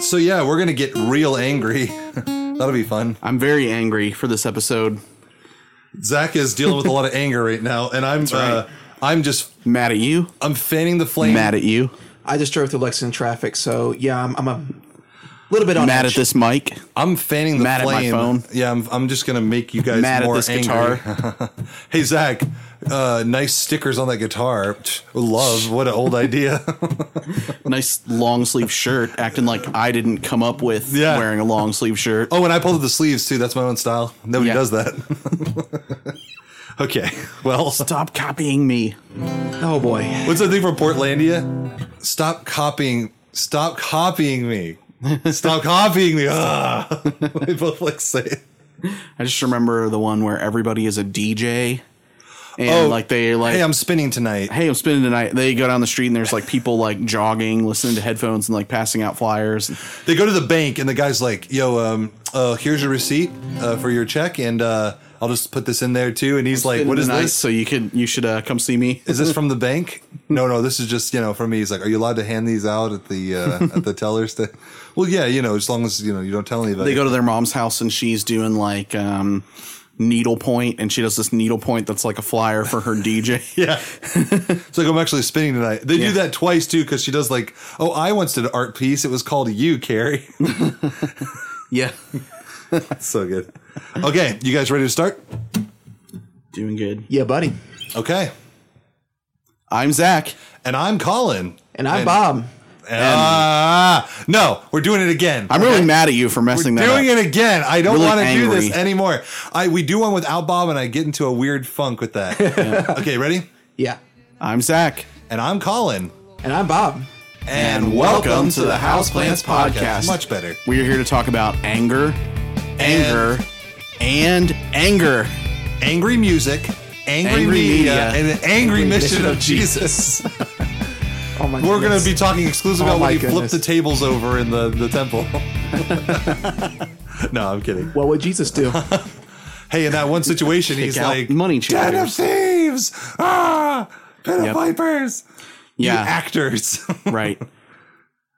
So yeah, we're gonna get real angry. That'll be fun. I'm very angry for this episode. Zach is dealing with a lot of anger right now, and I'm uh, I'm just Mad at you. I'm fanning the flame. Mad at you. I just drove through Lexington traffic, so yeah, I'm, I'm a little bit on Mad edge. at this mic. I'm fanning the Mad at my flame. phone. Yeah, I'm, I'm just gonna make you guys Mad at more this angry. guitar. hey Zach, uh, nice stickers on that guitar. Love. What an old idea. Nice long sleeve shirt, acting like I didn't come up with Yeah. wearing a long sleeve shirt. oh, and I pulled up the sleeves too. That's my own style. Nobody Yeah. does that. okay. Well, Stop copying me. Oh boy, what's the thing from Portlandia? Stop copying. Stop copying me. Stop copying me. Ah. they both like say it. I just remember the one where everybody is a DJ. And Oh, like they like Hey, I'm spinning tonight. hey, I'm spinning tonight. They go down the street and there's like people like jogging, listening to headphones and like passing out flyers. They go to the bank and the guy's like, "Yo, um, uh, here's your receipt uh, for your check, and uh, I'll just put this in there too." And he's like, "What is this? So you can you should uh, come see me. Is this from the bank?" No, no, this is just you know from me. He's like, "Are you allowed to hand these out at the uh, at the tellers?" To, well, yeah, you know, as long as you know you don't tell anybody. They go to their mom's house and she's doing like um needlepoint and she does this needlepoint that's like a flyer for her DJ. yeah, it's like I'm actually spinning tonight. They Yeah. do that twice too because she does like, "Oh, I once did an art piece. It was called You, Carrie." yeah. so good. Okay, you guys ready to start? Doing good. yeah, buddy, Okay, I'm Zach. and I'm Colin. and I'm Bob. Ah, no, we're doing it again. I'm really mad at you for messing that up. We're that doing up. it again. I don't Really want to do angry. this anymore. I we do one without Bob, and I get into a weird funk with that. okay, ready? Yeah, I'm Zach. And I'm Colin. and I'm Bob. And welcome to the Houseplants Podcast. Much better. We are here to talk about anger, anger, and anger. Angry music, angry, Angry media, media, and an angry, mission, of Jesus. Oh my We're going to be talking exclusively Oh about when he flipped goodness. the tables over in the, the temple. no, I'm kidding. What would Jesus do? Hey, in that one situation, he's like, money Den of changers." thieves! Ah! Pit of Yep. vipers! You Yeah. actors. right.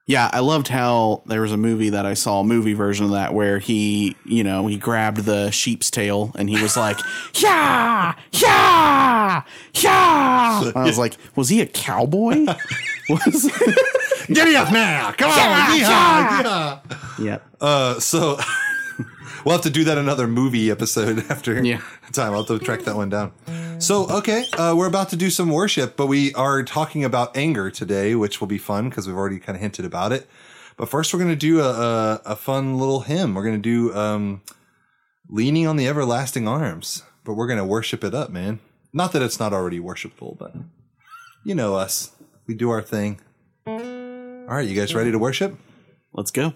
Yeah, I loved how there was a movie that I saw, a movie version of that, where he, you know, he grabbed the sheep's tail and he was like, yeah, yeah, yeah. I was like, was he a cowboy? Was, Giddy up now! Come on! yeehaw, yeehaw. yep. Uh, so we'll have to do that another movie episode after Yeah. time. I'll have to track that one down. So okay, uh, we're about to do some worship, but we are talking about anger today, which will be fun because we've already kind of hinted about it. But first, we're going to do a, a a fun little hymn. We're going to do um, "Leaning on the Everlasting Arms," but we're going to worship it up, man. Not that it's not already worshipful, but you know us. We do our thing. All right, you guys ready to worship? Let's go.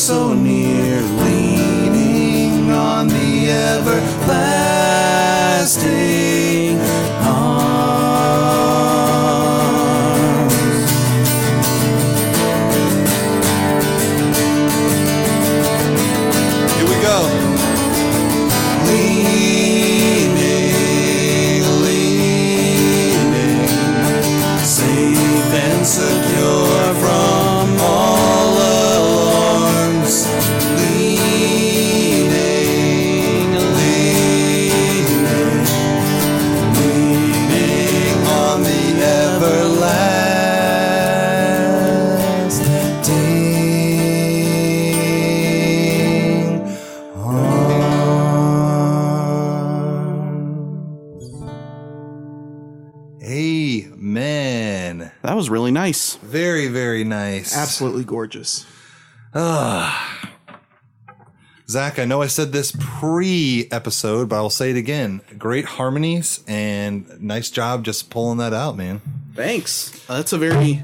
So near. Absolutely gorgeous. Zach, I know I said this pre episode, but I'll say it again. Great harmonies and nice job just pulling that out, man. Thanks. That's a very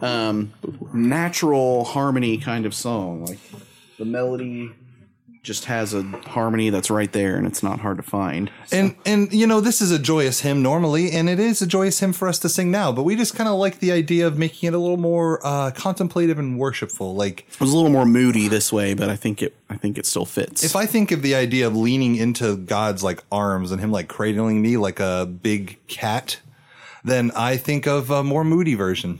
um, natural harmony kind of song. Like the melody just has a harmony that's right there, and it's not hard to find. And and you know, this is a joyous hymn normally, and it is a joyous hymn for us to sing now, but we just kind of like the idea of making it a little more uh, contemplative and worshipful. Like It was a little more moody this way, but I think it I think it still fits. if I think of the idea of leaning into God's like arms and him like cradling me like a big cat, then I think of a more moody version.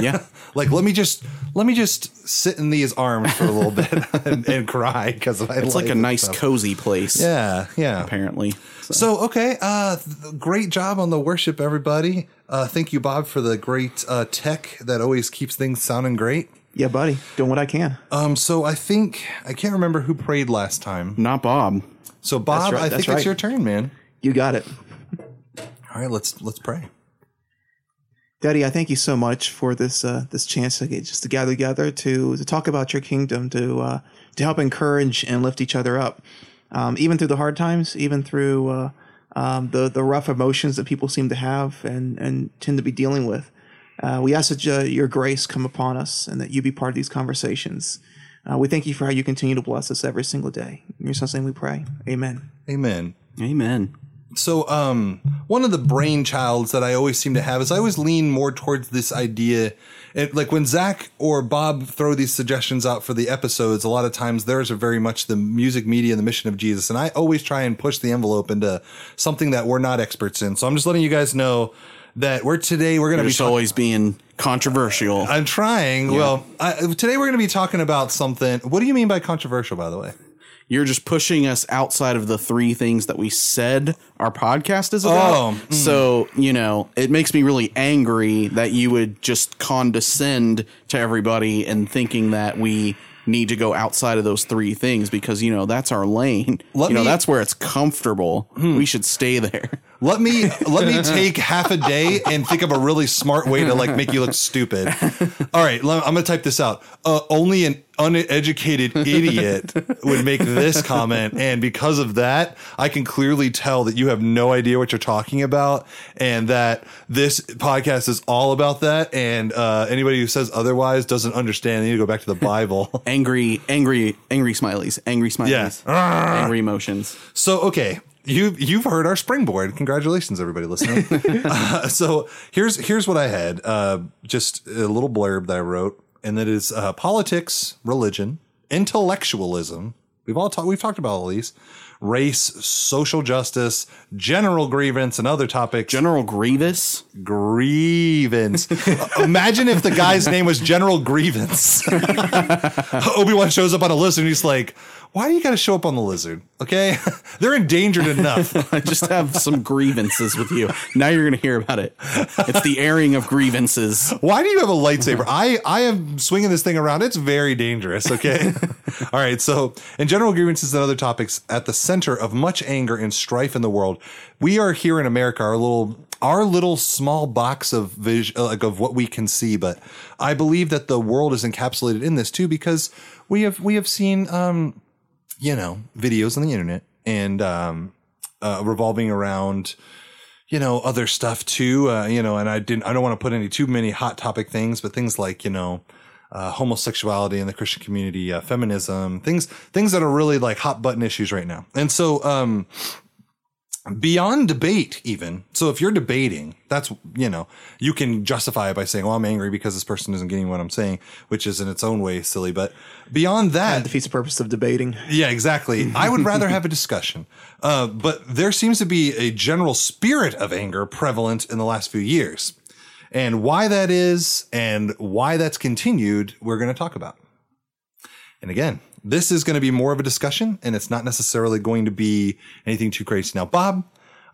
yeah. Like let me just let me just sit in these arms for a little bit and, and cry because It's like a nice cozy place. yeah yeah Apparently. So, So okay, uh, th- great job on the worship, everybody. Uh, thank you, Bob, for the great uh, tech that always keeps things sounding great. Yeah, buddy. Doing what I can. Um, so I think I can't remember who prayed last time. not Bob. So Bob, right, I think it's your turn, man. You got it. All right, let's let's pray. Daddy, I thank you so much for this uh, this chance to get just to gather together to to talk about your kingdom, to uh, to help encourage and lift each other up, um, even through the hard times, even through uh, um, the the rough emotions that people seem to have and and tend to be dealing with. Uh, we ask that uh, your grace come upon us and that you be part of these conversations. Uh, we thank you for how you continue to bless us every single day. In your son's name we pray. Amen. Amen. Amen. So, um, one of the brainchilds that I always seem to have is I always lean more towards this idea. It, like when Zach or Bob throw these suggestions out for the episodes, a lot of times theirs are very much the music media and the mission of Jesus. And I always try and push the envelope into something that we're not experts in. So I'm just letting you guys know that we're today, we're going to be Just talking. always being controversial. I'm trying. Well, I, today we're going to be talking about something. What do you mean by controversial, by the way? You're just pushing us outside of the three things that we said our podcast is about. Oh, So, you know, it makes me really angry that you would just condescend to everybody and thinking that we need to go outside of those three things because, you know, that's our lane. Let you know, me- Hmm. that's where it's comfortable. We should stay there. Let me let me take half a day and think of a really smart way to like make you look stupid. All right, let- I'm gonna type this out. Uh, only an uneducated idiot would make this comment, and because of that, I can clearly tell that you have no idea what you're talking about, and that this podcast is all about that. And uh, anybody who says otherwise doesn't understand. They need to go back to the Bible. Angry, angry, angry smileys, angry smileys, angry emotions. So okay, you you've heard our springboard. Congratulations, everybody listening. uh, so here's here's what I had. Uh, just a little blurb that I wrote, and that is uh, politics, religion, intellectualism. We've all talked. We've talked about all these. Race, social justice, general grievance, and other topics. General Grievous. Grievance. Imagine if the guy's name was General Grievance. Obi Wan shows up on a list and he's like, "Why do you got to show up on the lizard? Okay, they're endangered enough." I just have some grievances with you. Now you're going to hear about it. It's the airing of grievances. Why do you have a lightsaber? I I am swinging this thing around. It's very dangerous. Okay. All right. So, in general grievances and other topics, at the center of much anger and strife in the world, we are here in America. Our little our little small box of vision, like of what we can see. But I believe that the world is encapsulated in this too, because we have we have seen, um, you know, videos on the internet and um, uh, revolving around you know other stuff too uh, you know and i didn't i don't want to put any too many hot topic things but things like you know uh, homosexuality in the christian community uh, feminism things things that are really like hot button issues right now. And so um beyond debate even so if you're debating that's you know you can justify it by saying well i'm angry because this person isn't getting what i'm saying which is in its own way silly but beyond that That defeats the purpose of debating. yeah, exactly. I would rather have a discussion. Uh, but there seems to be a general spirit of anger prevalent in the last few years. And why that is and why that's continued, we're going to talk about. And again, this is going to be more of a discussion and it's not necessarily going to be anything too crazy. Now, Bob,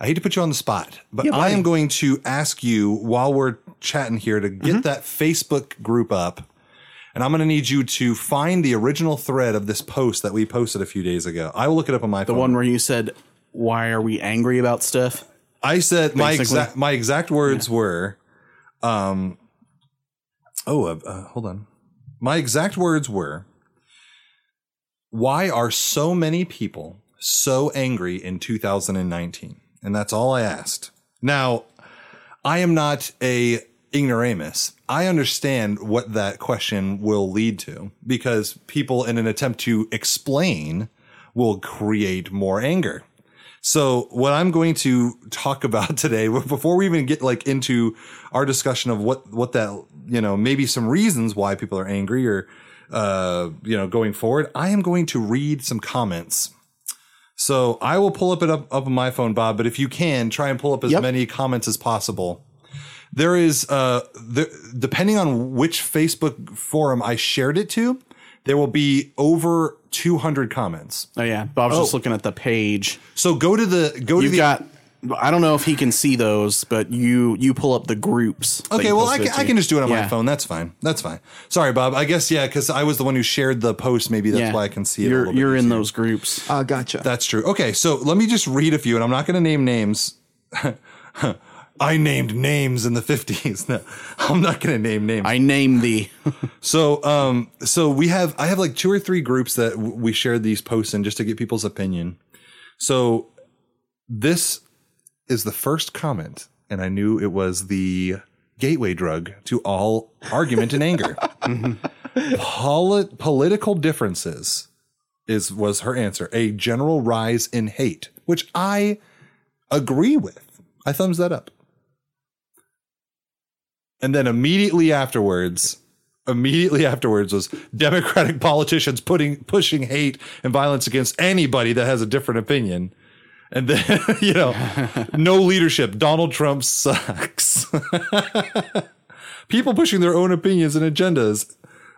I hate to put you on the spot, but Yeah, I am going to ask you while we're chatting here to get that Facebook group up. And I'm going to need you to find the original thread of this post that we posted a few days ago. I will look it up on my phone. The phone. one where you said, "Why are we angry about stuff?" I said my exact my exact words were, um, oh, uh, uh, hold on. My exact words were, why are so many people so angry in 2019? And that's all I asked. Now, I am not a ignoramus. I understand what that question will lead to because people in an attempt to explain will create more anger. So what I'm going to talk about today, before we even get like into our discussion of what what that you know maybe some reasons why people are angry or uh, you know going forward, I am going to read some comments. So I will pull up it up, up on my phone, Bob. But if you can, try and pull up as Yep. many comments as possible. There is, uh, the, depending on which Facebook forum I shared it to, there will be over 200 comments. Oh yeah, Bob's just looking at the page. So go to the go to You've the got. I don't know if he can see those, but you you pull up the groups. Okay, well, I can. I can just do it on my phone. That's fine. That's fine. Sorry, Bob. I guess yeah, because I was the one who shared the post. Maybe that's Yeah. why I can see it. You're little you're in easier. those groups. Uh, gotcha. That's true. Okay, so let me just read a few, and I'm not going to name names. I named names in the 50s. No, I'm not going to name names. I name the. So, um, so we have, I have like two or three groups that w- we shared these posts in just to get people's opinion. So this is the first comment, and I knew it was the gateway drug to all argument and anger. Poli- political differences is was her answer. A general rise in hate, which I agree with. I thumbs that up. And then immediately afterwards, immediately afterwards was Democratic politicians putting pushing hate and violence against anybody that has a different opinion. And then, you know, no leadership. Donald Trump sucks. People pushing their own opinions and agendas.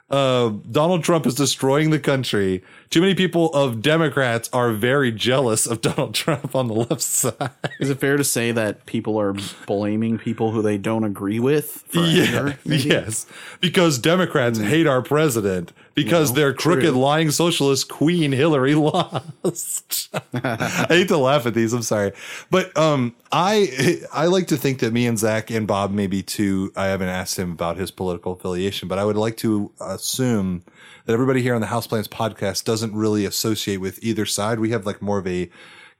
Uh, Donald Trump is destroying the country. Too many people of Democrats are very jealous of Donald Trump on the left side. Is it fair to say that people are blaming people who they don't agree with? For Yeah, anger, yes, because Democrats hate our president. Because their crooked, lying socialist queen Hillary lost. I hate to laugh at these. I'm sorry, but um, I I like to think that me and Zach and Bob maybe too. I haven't asked him about his political affiliation, but I would like to assume that everybody here on the House Houseplants podcast doesn't really associate with either side. We have like more of a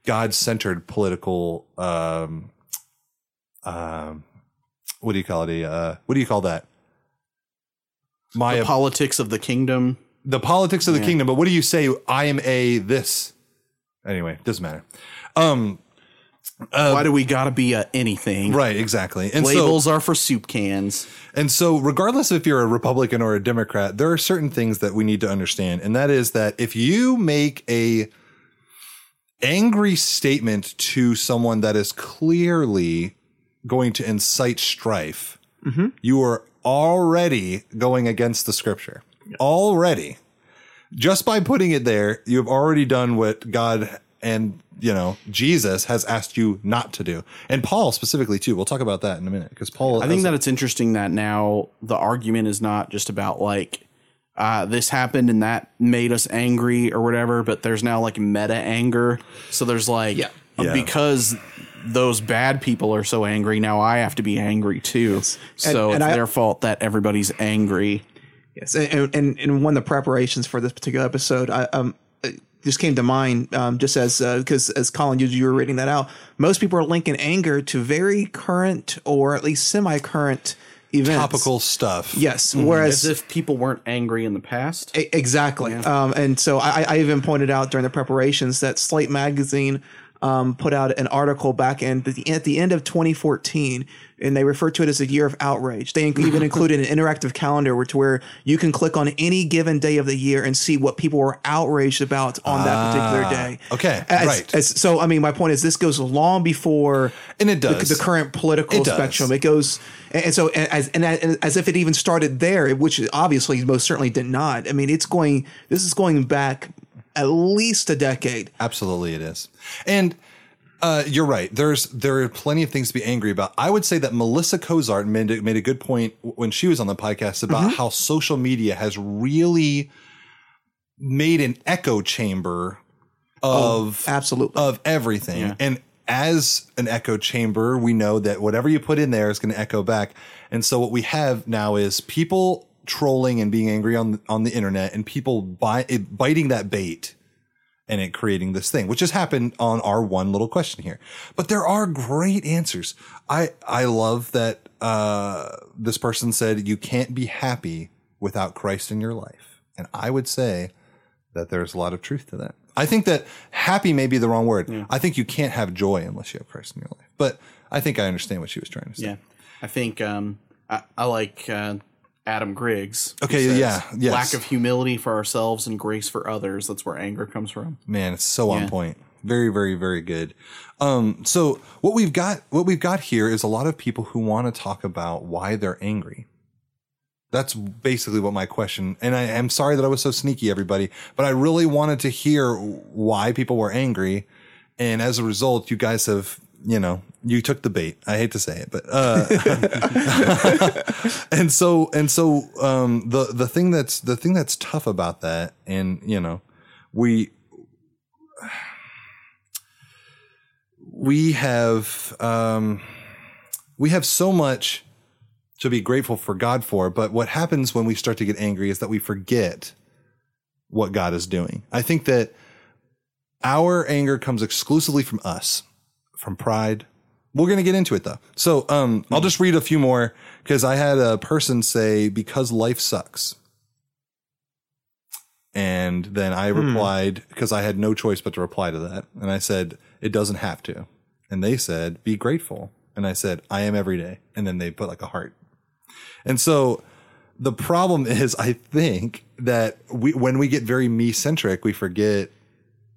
God centered political um um what do you call it? A uh, what do you call that? My The politics of the kingdom. the politics of the kingdom. But what do you say? I am a this. Anyway, doesn't matter. Um, Why do we gotta be a anything? right, exactly. And Labels so, are for soup cans. and so, regardless if you're a Republican or a Democrat, there are certain things that we need to understand, and that is that if you make a angry statement to someone that is clearly going to incite strife, you are already going against the scripture. Already. Just by putting it there, you've already done what God and, you know, Jesus has asked you not to do. And Paul specifically too. We'll talk about that in a minute because Paul I think that it's interesting that now the argument is not just about like uh, this happened and that made us angry or whatever, but there's now like meta anger. So there's like Yeah. Yeah. because those bad people are so angry, now I have to be angry too. So and it's I- their fault that everybody's angry. Yes, and and, and one of the preparations for this particular episode, I um just came to mind um, just as because as Colin you, you were reading that out, most people are linking anger to very current or at least semi-current events. topical stuff. Yes, whereas As if people weren't angry in the past. E- Exactly. Um, and so I, I even pointed out during the preparations that Slate Magazine um, put out an article back in the, at the end of 2014, and they refer to it as a year of outrage. They even included an interactive calendar where, to where you can click on any given day of the year and see what people were outraged about on that particular day. okay, As- right. as- so, I mean, my point is this goes long before And it the, does. the current political It spectrum. It goes, and, and so as and as, if it even started there, which obviously most certainly did not. I mean, it's going. This is going back at least a decade. Absolutely, it is. And uh, you're right. There's there are plenty of things to be angry about. I would say that Melissa Cozart made a, made a good point when she was on the podcast about Mm-hmm. how social media has really made an echo chamber of Absolutely. of everything. And as an echo chamber, we know that whatever you put in there is going to echo back. And so what we have now is people trolling and being angry on on the internet, and people buy, biting that bait and it creating this thing, which has happened on our one little question here. But there are great answers. I I love that uh, this person said you can't be happy without Christ in your life, and I would say that there's a lot of truth to that. I think that happy may be the wrong word. I think you can't have joy unless you have Christ in your life. But I think I understand what she was trying to say. Yeah, I think um, I, I like uh, Adam Griggs. Okay, says, yeah, yes. Lack of humility for ourselves and grace for others. That's where anger comes from. Man, it's so on point. Very, very, very good. Um, so what we've got, what we've got here is a lot of people who want to talk about why they're angry. That's basically what my question, and I am sorry that I was so sneaky, everybody, but I really wanted to hear why people were angry. And as a result, you guys have, you know, you took the bait. I hate to say it, but, uh, and so, and so, um, the, the thing that's, the thing that's tough about that, and, you know, we, we have um, we have so much to be grateful for God for, but what happens when we start to get angry is that we forget what God is doing. I think that our anger comes exclusively from us, from pride. We're going to get into it though. So um, I'll just read a few more because I had a person say, because life sucks. And then I replied, because I had no choice but to reply to that. And I said, it doesn't have to. And they said, be grateful. And I said, I am every day. And then they put like a heart. And so the problem is, I think that we, when we get very me centric, we forget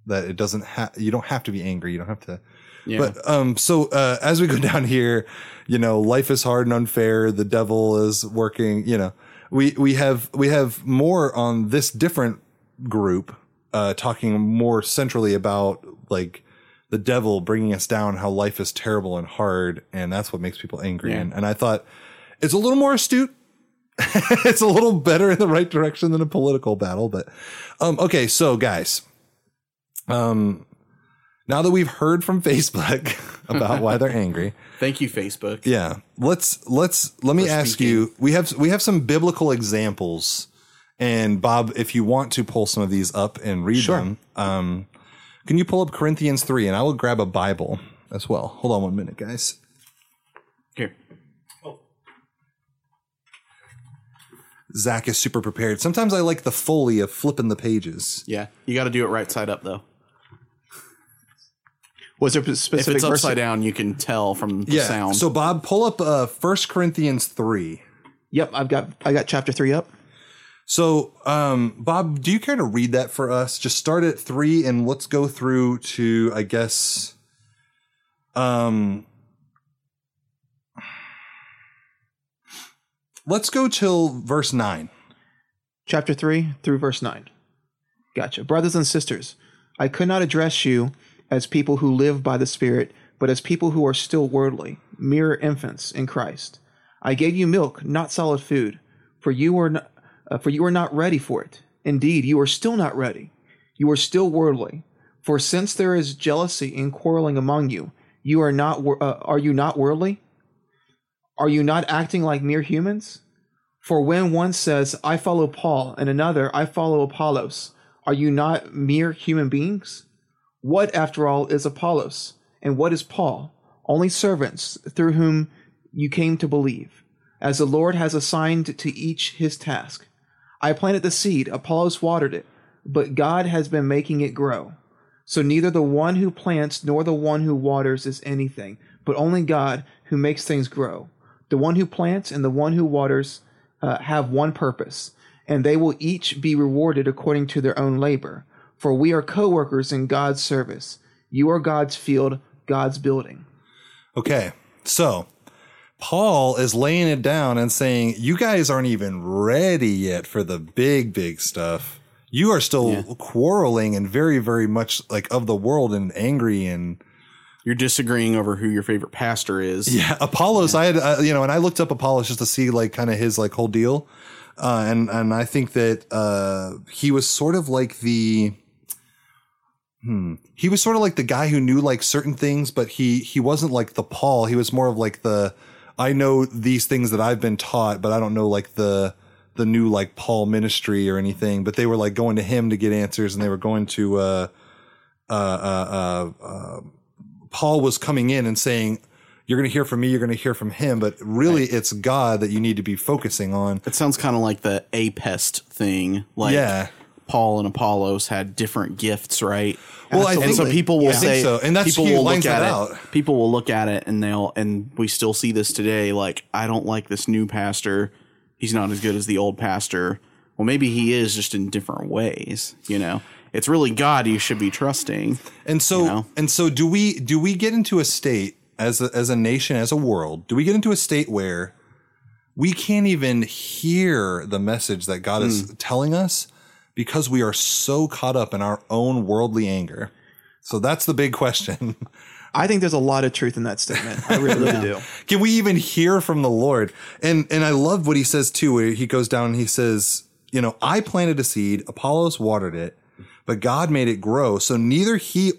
that it doesn't have, you don't have to be angry. You don't have to. Yeah. But um, so uh, as we go down here, you know, life is hard and unfair. The devil is working. You know, we we have we have more on this different group uh, talking more centrally about like the devil bringing us down, how life is terrible and hard, and that's what makes people angry. Yeah. And, and I thought it's a little more astute it's a little better in the right direction than a political battle, but um, okay. So guys, um, now that we've heard from Facebook about why they're angry, Thank you, Facebook. yeah, let's let's let me For ask speaking. you. We have we have some biblical examples, and Bob, if you want to pull some of these up and read Sure. them, um, can you pull up Corinthians three, and I will grab a Bible as well. Hold on one minute, guys. Here. Oh. Zach is super prepared. Sometimes I like the foley of flipping the pages. Yeah, you got to do it right side up though. Was there a If specific it's verse? upside down, you can tell from the Yeah. sound. So Bob, pull up uh First Corinthians three. Yep, I've got I got chapter three up. So, um, Bob, do you care to read that for us? Just start at three and let's go through to, I guess, um, let's go till verse nine. chapter 3 through verse 9. Gotcha. Brothers and sisters, I could not address you as people who live by the Spirit, but as people who are still worldly, mere infants in Christ. I gave you milk, not solid food, for you were not, uh, for you are not ready for it. Indeed, you are still not ready. You are still worldly. For since there is jealousy and quarreling among you, you are not uh, are you not worldly? Are you not acting like mere humans? For when one says, I follow Paul, and another, I follow Apollos, are you not mere human beings? What, after all, is Apollos? And what is Paul? Only servants through whom you came to believe, as the Lord has assigned to each his task. I planted the seed, Apollos watered it, but God has been making it grow. So neither the one who plants nor the one who waters is anything, but only God who makes things grow. The one who plants and the one who waters uh, have one purpose, and they will each be rewarded according to their own labor. For we are co workers in God's service. You are God's field, God's building. Okay. So Paul is laying it down and saying, you guys aren't even ready yet for the big, big stuff. You are still quarreling and very, very much like of the world and angry and You're disagreeing over who your favorite pastor is. Yeah, Apollos. I had uh, you know, and I looked up Apollos just to see like kind of his like whole deal, uh, and and I think that uh, he was sort of like the. Hmm. He was sort of like the guy who knew like certain things, but he he wasn't like the Paul. He was more of like the I know these things that I've been taught, but I don't know like the the new like Paul ministry or anything. But they were like going to him to get answers, and they were going to uh uh uh uh. uh Paul was coming in and saying, You're going to hear from me, you're going to hear from him, but really it's God that you need to be focusing on. It sounds kind of like the apest thing. Like Yeah. Paul and Apollos had different gifts, right? Well, I and think so people will think say, so. And that's- people will look at it. out. People will look at it, and they'll, and we still see this today. Like, I don't like this new pastor. He's not as good as the old pastor. Well, maybe he is, just in different ways. You know, it's really God you should be trusting. And so know? and so do we do we get into a state as a, as a nation as a world do we get into a state where we can't even hear the message that God Hmm. is telling us because we are so caught up in our own worldly anger. So that's the big question. I think there's a lot of truth in that statement. I really, really do. Can we even hear from the Lord? And and I love what he says too, where he goes down and he says, you know, I planted a seed, Apollos watered it, but God made it grow. So neither he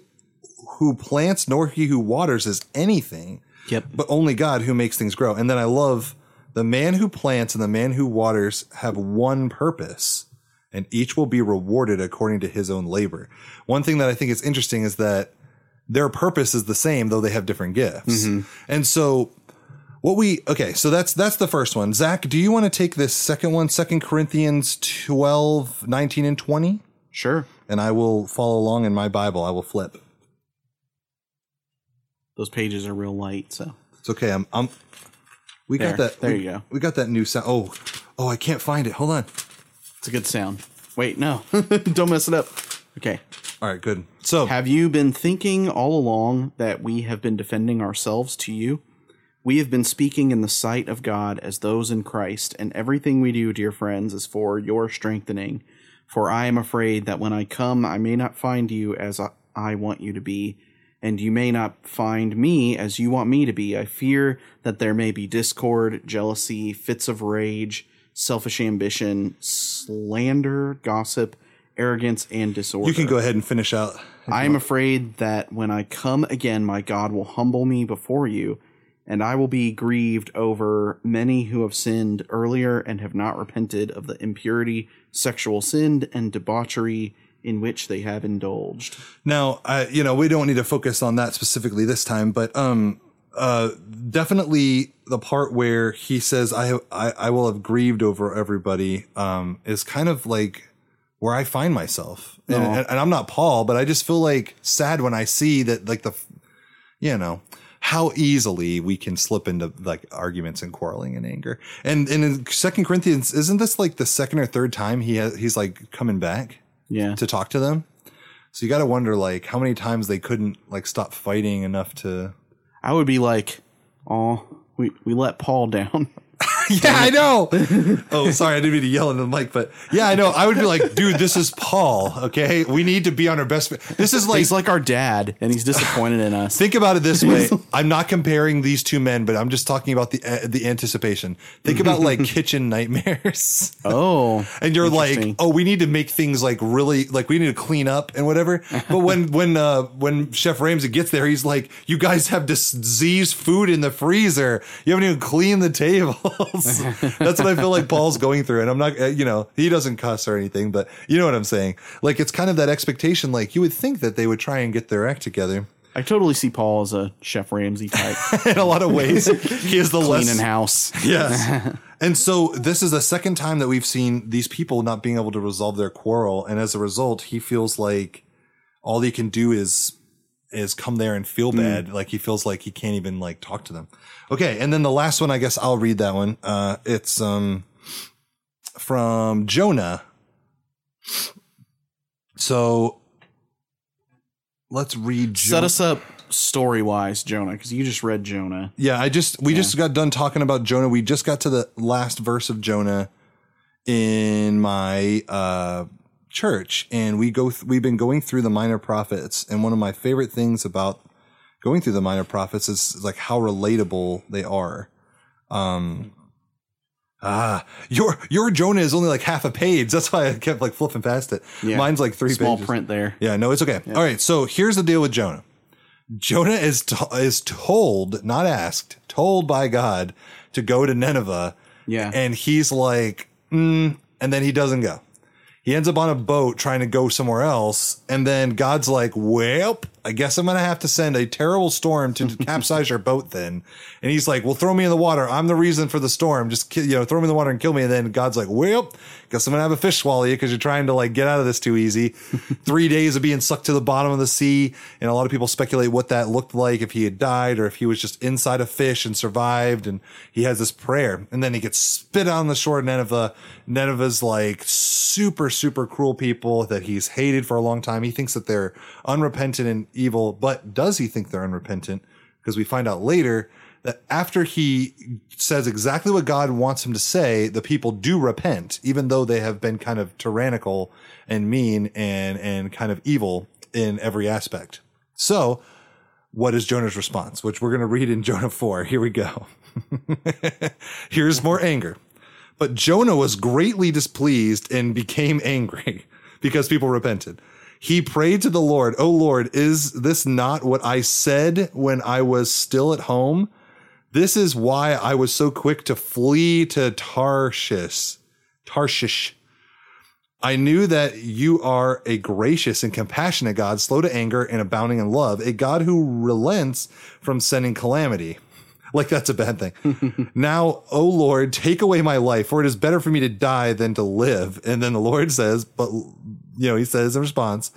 who plants nor he who waters is anything, Yep. but only God who makes things grow. And then I love the man who plants and the man who waters have one purpose, and each will be rewarded according to his own labor. One thing that I think is interesting is that their purpose is the same, though they have different gifts. Mm-hmm. And so what we okay, so that's that's the first one. Zach, do you want to take this second one, Second Corinthians 12, 19, and 20? Sure. And I will follow along in my Bible. I will flip. Those pages are real light, so It's okay. I'm I'm we got that There we, you go. We got that new sound. Oh, oh, I can't find it. Hold on. It's a good sound. Wait, no, don't mess it up. Okay. All right, good. So Have you been thinking all along that we have been defending ourselves to you? We have been speaking in the sight of God as those in Christ, and everything we do, dear friends, is for your strengthening. For I am afraid that when I come, I may not find you as I- I want you to be, and you may not find me as you want me to be. I fear that there may be discord, jealousy, fits of rage, selfish ambition, slander, gossip, arrogance, and disorder. You can go ahead and finish out. I am afraid that when I come again, my God will humble me before you, and I will be grieved over many who have sinned earlier and have not repented of the impurity, sexual sin, and debauchery in which they have indulged. Now, I, you know, we don't need to focus on that specifically this time, but um, uh, definitely the part where he says, "I have, I, I will have grieved over everybody," um, is kind of like where I find myself, and, and, and I'm not Paul, but I just feel like sad when I see that, like the, you know. How easily we can slip into like arguments and quarreling and anger, and, and in Second Corinthians, isn't this like the second or third time he has, he's like coming back? Yeah. to talk to them. So you got to wonder like how many times they couldn't like stop fighting enough to. I would be like, oh, we, we let Paul down. yeah, I know. oh, sorry, I didn't mean to yell in the mic, but yeah, I know. I would be like, dude, this is Paul. Okay, we need to be on our best. This is like. he's like our dad, and he's disappointed in us. Think about it this way. I'm not comparing these two men, but I'm just talking about the uh, the anticipation. Think about like kitchen nightmares. oh, and you're like, oh, we need to make things like really like we need to clean up and whatever. But when when uh when Chef Ramsay gets there, he's like, you guys have diseased food in the freezer. You haven't even cleaned the tables. That's what I feel like Paul's going through. And I'm not, uh, you know, he doesn't cuss or anything, but you know what I'm saying. Like it's kind of that expectation. Like you would think that they would try and get their act together. I totally see Paul as a Chef Ramsay type, In a lot of ways, he is the less cleaning house. Yes. and so this is the second time that we've seen these people not being able to resolve their quarrel. And as a result, he feels like all he can do is is come there and feel bad. Like he feels like he can't even like talk to them. Okay. And then the last one, I guess I'll read that one. Uh it's um from Jonah. So let's read Set us up story wise, Jonah, because you just read Jonah. Yeah, I just we just got done talking about Jonah. We just got to the last verse of Jonah in my uh church and we go th- we've been going through the minor prophets and one of my favorite things about going through the minor prophets is like how relatable they are. Um Ah, your your Jonah is only like half a page. That's why I kept like flipping past it. Yeah. Mine's like three Small pages. print there. Yeah, no, it's okay. All right, so here's the deal with Jonah. Jonah is to- is told, not asked, told by God to go to Nineveh. Yeah. and he's like, mm, and then he doesn't go. He ends up on a boat trying to go somewhere else, and then God's like, "Well, I guess I'm gonna have to send a terrible storm to capsize your boat." Then, and he's like, "Well, throw me in the water. I'm the reason for the storm. Just you know, throw me in the water and kill me." And then God's like, "Well, guess I'm gonna have a fish swallow you because you're trying to like get out of this too easy." Three days of being sucked to the bottom of the sea, and a lot of people speculate what that looked like if he had died or if he was just inside a fish and survived. And he has this prayer, and then he gets spit on the shore of Nineveh. Nineveh's like super, super cruel people that he's hated for a long time. He thinks that they're unrepentant and evil, but does he think they're unrepentant? Because we find out later that after he says exactly what God wants him to say, the people do repent, even though they have been kind of tyrannical and mean and, and kind of evil in every aspect. So, what is Jonah's response? Which we're going to read in Jonah 4. Here we go. Here's more anger. But Jonah was greatly displeased and became angry because people repented. He prayed to the Lord, Oh Lord, is this not what I said when I was still at home? This is why I was so quick to flee to Tarshish. Tarshish. I knew that you are a gracious and compassionate God, slow to anger and abounding in love, a God who relents from sending calamity. Like that's a bad thing. now, O Lord, take away my life, for it is better for me to die than to live. And then the Lord says, but you know, he says in response,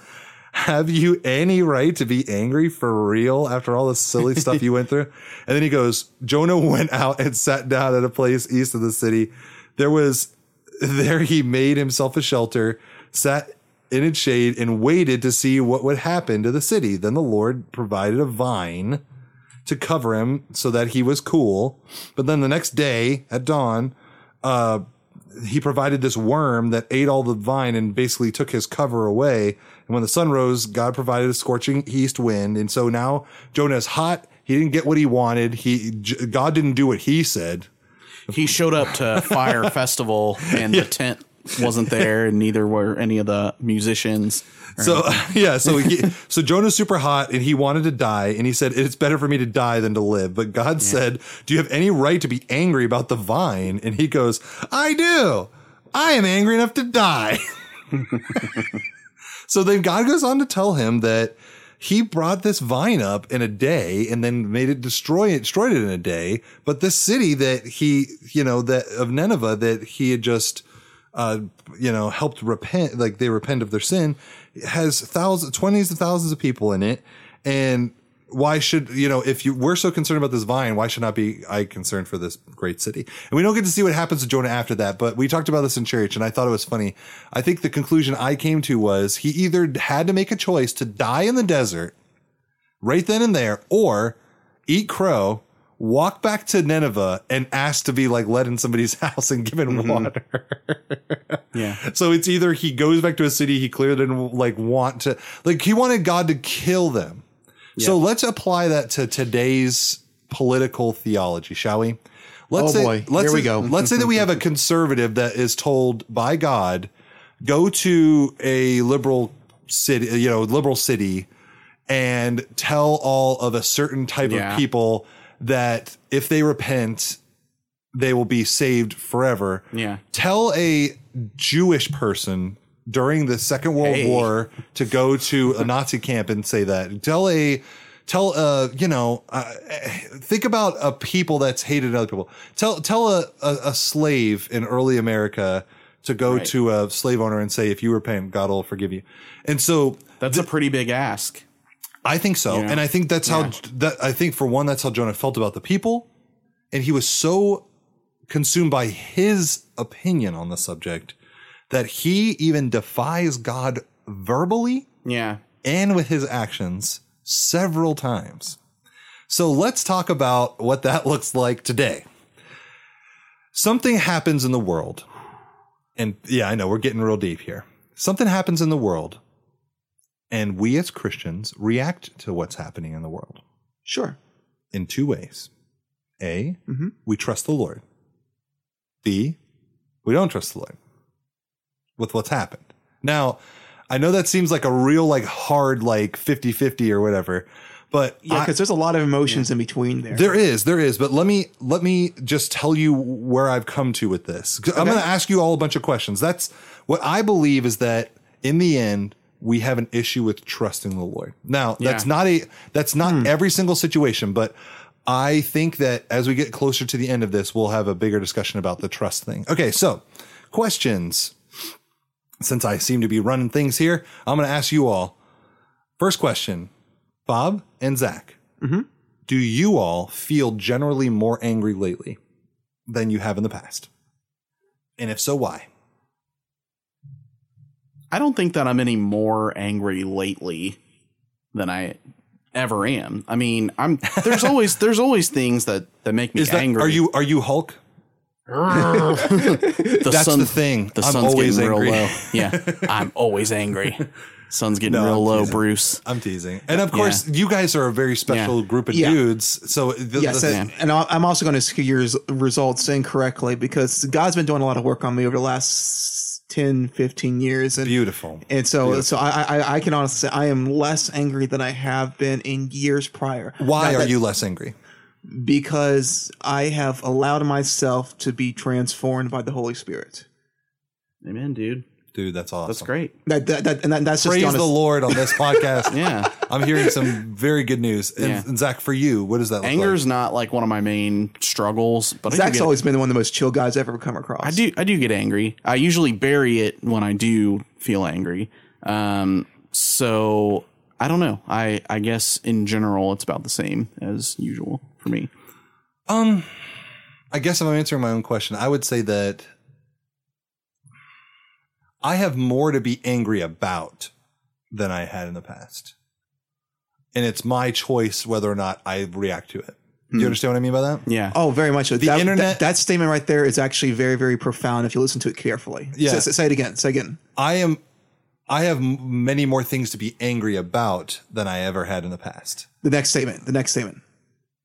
have you any right to be angry for real after all the silly stuff you went through? And then he goes, Jonah went out and sat down at a place east of the city. There was, there he made himself a shelter, sat in its shade and waited to see what would happen to the city. Then the Lord provided a vine to cover him so that he was cool. But then the next day at dawn, uh, he provided this worm that ate all the vine and basically took his cover away. And when the sun rose, God provided a scorching east wind. And so now Jonah is hot. He didn't get what he wanted. He, God didn't do what he said. he showed up to Fyre Festival and the tent wasn't there, and neither were any of the musicians. So yeah, so he, so Jonah's super hot and he wanted to die, and he said it's better for me to die than to live. But God said, "Do you have any right to be angry about the vine?" And he goes, "I do. I am angry enough to die." so then God goes on to tell him that he brought this vine up in a day and then made it destroy it, destroyed it in a day. But this city that he, you know, that of Nineveh that he had just, uh, you know, helped repent, like they repent of their sin, has thousands, twenties of thousands of people in it. And why should, you know, if you, we're so concerned about this vine, why should not be I concerned for this great city? And we don't get to see what happens to Jonah after that, but we talked about this in church and I thought it was funny. I think the conclusion I came to was he either had to make a choice to die in the desert right then and there or eat crow, walk back to Nineveh and ask to be like let in somebody's house and given mm-hmm. water. Yeah. So it's either he goes back to a city he clearly didn't like want to, like he wanted God to kill them. So let's apply that to today's political theology, shall we? Let's Oh, say, boy. Let's Here we go. let's say that we have a conservative that is told by God, go to a liberal city, you know, liberal city and tell all of a certain type Yeah. of people that if they repent, they will be saved forever Yeah. tell a Jewish person during the Second World Hey. War to go to a Nazi camp and say that. Tell a tell uh you know uh, think about a people that's hated other people. Tell tell a a, a slave in early America to go Right. to a slave owner and say if you repent God will forgive you. And so That's a pretty big ask. I think so. Yeah. And I think that's how that I think for one that's how Jonah felt about the people and he was so consumed by his opinion on the subject that he even defies God verbally Yeah. and with his actions several times. So let's talk about what that looks like today. Something happens in the world. And yeah, I know we're getting real deep here. Something happens in the world and we as Christians react to what's happening in the world Sure. in two ways. A, Mhm. we trust the Lord. B, we don't trust the Lord with what's happened. Now, I know that seems like a real like hard like 50-50 or whatever, but Yeah, because there's a lot of emotions in between there. there is, there is, but let me let me just tell you where I've come to with this. I'm going to ask you all a bunch of questions. That's what I believe is that in the end we have an issue with trusting the Lord. Now, that's Yeah. not a that's not hmm. every single situation, but I think that as we get closer to the end of this, we'll have a bigger discussion about the trust thing. Okay, so questions. Since I seem to be running things here, I'm going to ask you all. First question, Bob and Zach mm-hmm. do you all feel generally more angry lately than you have in the past? And if so, why? I don't think that I'm any more angry lately than I ever am. I mean, I'm there's always there's always things that that make me Is that angry. are you are you Hulk? the That's sun- the thing. The I'm sun's always getting angry. real low. Yeah, I'm always angry. Sun's getting No, real I'm low, teasing. Bruce. I'm teasing. And of course, you guys are a very special group of Yeah. dudes. So the, Yes, the- and, and I- I'm also going to skew your res- results incorrectly because God's been doing a lot of work on me over the last 10, 15 years. And, beautiful. and so, so I, I, I can honestly say I am less angry than I have been in years prior. Why Now are that- you less angry? Because I have allowed myself to be transformed by the Holy Spirit. Amen, dude. Dude, that's awesome. That's great. That, that, that and that, that's just Praise the the Lord on this podcast. Yeah. I'm hearing some very good news. And, Yeah. and Zach, for you, what does that look Anger's like? not like one of my main struggles, but I Zach's get, always been one of the most chill guys I've ever come across. I do I do get angry. I usually bury it when I do feel angry. Um, so I don't know. I I guess in general it's about the same as usual for me. Um, I guess if I'm answering my own question, I would say that I have more to be angry about than I had in the past. And it's my choice whether or not I react to it. Do you hmm. understand what I mean by that? Yeah. Oh, very much so. that, internet- that, that statement right there is actually very, very profound if you listen to it carefully. Yeah. Say, say it again. Say again. I am I have many more things to be angry about than I ever had in the past. The next statement. The next statement.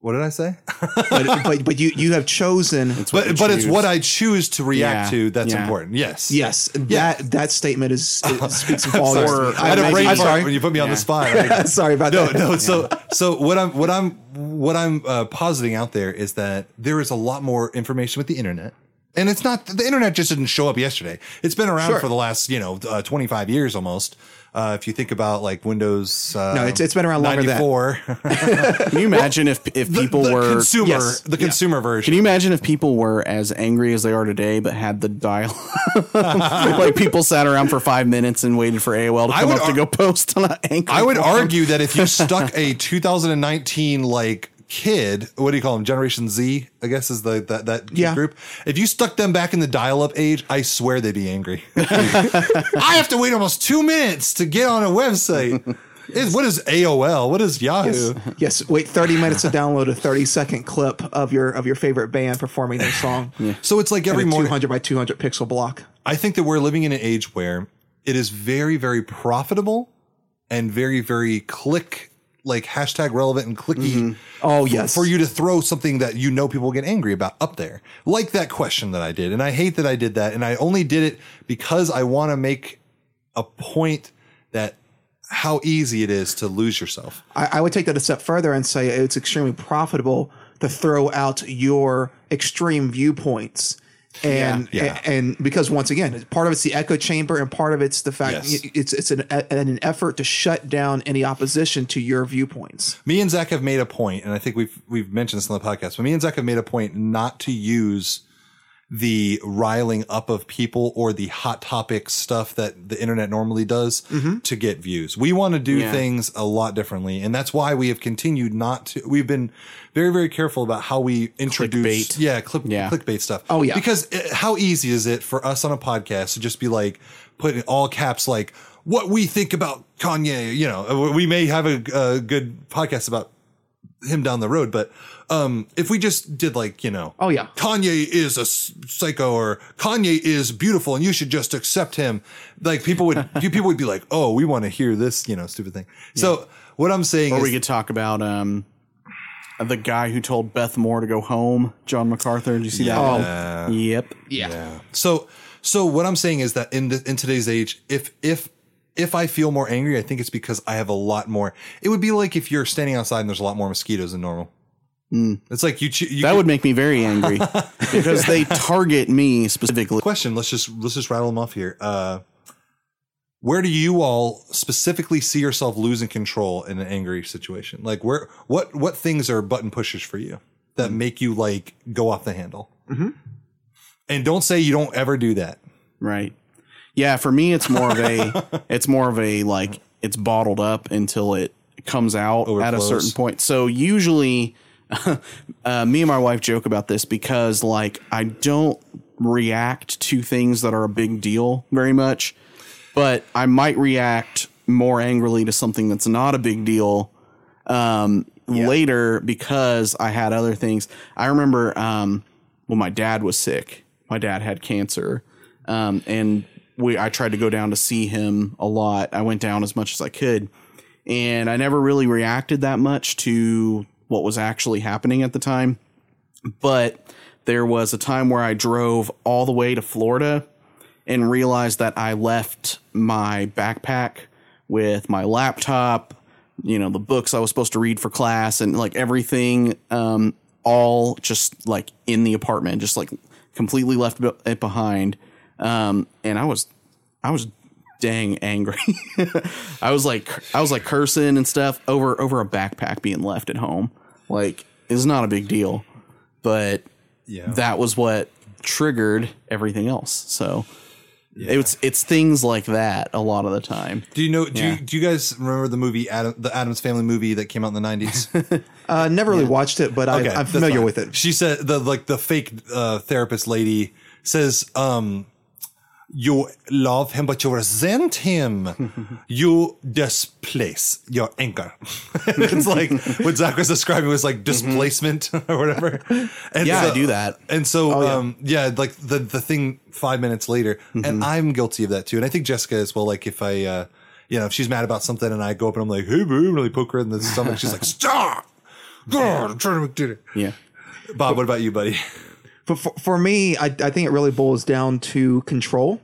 What did I say? but, but but you you have chosen. but but it's what I choose to react Yeah, to that's yeah. important. Yes. Yes, Yeah. that that statement is it speaks I'm volumes. sorry. I I had a imagine- brain I'm fart sorry. when you put me on Yeah. the spot. I- sorry about no, that. no. So, so what I'm, what I'm, what I'm uh, positing out there is that there is a lot more information with the internet, and it's not the internet just didn't show up yesterday. It's been around Sure. for the last, you know, uh, 25 years almost. Uh, if you think about like Windows, uh, No, it's- it's been around longer than that. Can you imagine if if people the were consumer, Yes. the Yeah. consumer version. Can you imagine if people were as angry as they are today, but had the dial? like people sat around for five minutes and waited for AOL to come up to go post on an anchor. I would forum. argue that if you stuck a 2019 like kid, what do you call them? Generation Z, I guess is the that that Yeah. group. If you stuck them back in the dial-up age, I swear they'd be angry. I have to wait almost two minutes to get on a website. Is what is AOL? What is Yahoo? Yes, wait 30 minutes to download a 30 second clip of your of your favorite band performing their song. So it's like every Every morning. 200 by 200 pixel block. I think that we're living in an age where it is very, very profitable and very, very click, like hashtag relevant and clicky. Mm-hmm. Oh, f- yes. For you to throw something that you know people get angry about up there, like that question that I did. And I hate that I did that. And I only did it because I want to make a point that how easy it is to lose yourself. I, I would take that a step further and say it's extremely profitable to throw out your extreme viewpoints. And, Yeah. Yeah. and because once again, part of it's the echo chamber, and part of it's the fact Yes. it's it's an, an effort to shut down any opposition to your viewpoints. Me and Zach have made a point, and I think we've we've mentioned this on the podcast. But me and Zach have made a point not to use the riling up of people or the hot topic stuff that the internet normally does mm-hmm. to get views. We want to do Yeah. things a lot differently, and that's why we have continued not to. We've been very very careful about how we introduce Clickbait. yeah, clip, Yeah. clickbait stuff. Oh, yeah. because it, how easy is it for us on a podcast to just be like put in all caps like what we think about Kanye? You know, we may have a, a good podcast about him down the road, but um, if we just did like you know, Oh, yeah. Kanye is a psycho or Kanye is beautiful and you should just accept him. Like people would, people would be like, oh, we want to hear this, you know, stupid thing. So what I'm saying Or is, we could talk about um, the guy who told Beth Moore to go home, John MacArthur. Did you see that Yeah. one? Yep. Yeah. So, so what I'm saying is that in the, in today's age, if if if I feel more angry, I think it's because I have a lot more. It would be like if you're standing outside and there's a lot more mosquitoes than normal. Mm. It's like you. ch- you That would make me very angry because they target me specifically. question. Let's just let's just rattle them off here. Uh, where do you all specifically see yourself losing control in an angry situation? Like where what what things are button pushers for you that mm-hmm. make you like go off the handle? Mm-hmm. And don't say you don't ever do that. Right. Yeah, for me it's more of a it's more of a like it's bottled up until it comes out at a certain point. So usually uh, me and my wife joke about this because like I don't react to things that are a big deal very much, but I might react more angrily to something that's not a big deal um, later because I had other things. I remember um, when my dad was sick. My dad had cancer, um, and we I tried to go down to see him a lot. I went down as much as I could, and I never really reacted that much to what was actually happening at the time. But there was a time where I drove all the way to Florida and realized that I left my backpack with my laptop, you know, the books I was supposed to read for class and like everything, um, all just like in the apartment, just like completely left it behind. Um, and I was, I was dang angry. I was like, I was like cursing and stuff over, over a backpack being left at home. Like, it's not a big deal, but Yeah. that was what triggered everything else. So it's it's things like that a lot of the time. Do you know? Do Yeah. you do you guys remember the movie Adam, the Addams Family movie that came out in the nineties? Uh, never really watched it, but I, I'm familiar fine. with it. She said the like the fake uh, therapist lady says, um, "You love him, but you resent him. you displace your anger." it's like what Zach was describing was like displacement or whatever. And Yeah, so- I do that. And so, yeah. um, yeah, like the the thing five minutes later, and I'm guilty of that too. And I think Jessica as well. Like if I, uh, you know, if she's mad about something and I go up and I'm like, "Hey, babe," really poke her in the stomach, she's like, "Stop." God, I'm trying to make dinner. Yeah. Bob, what about you, buddy? For, for, for me, I, I think it really boils down to control.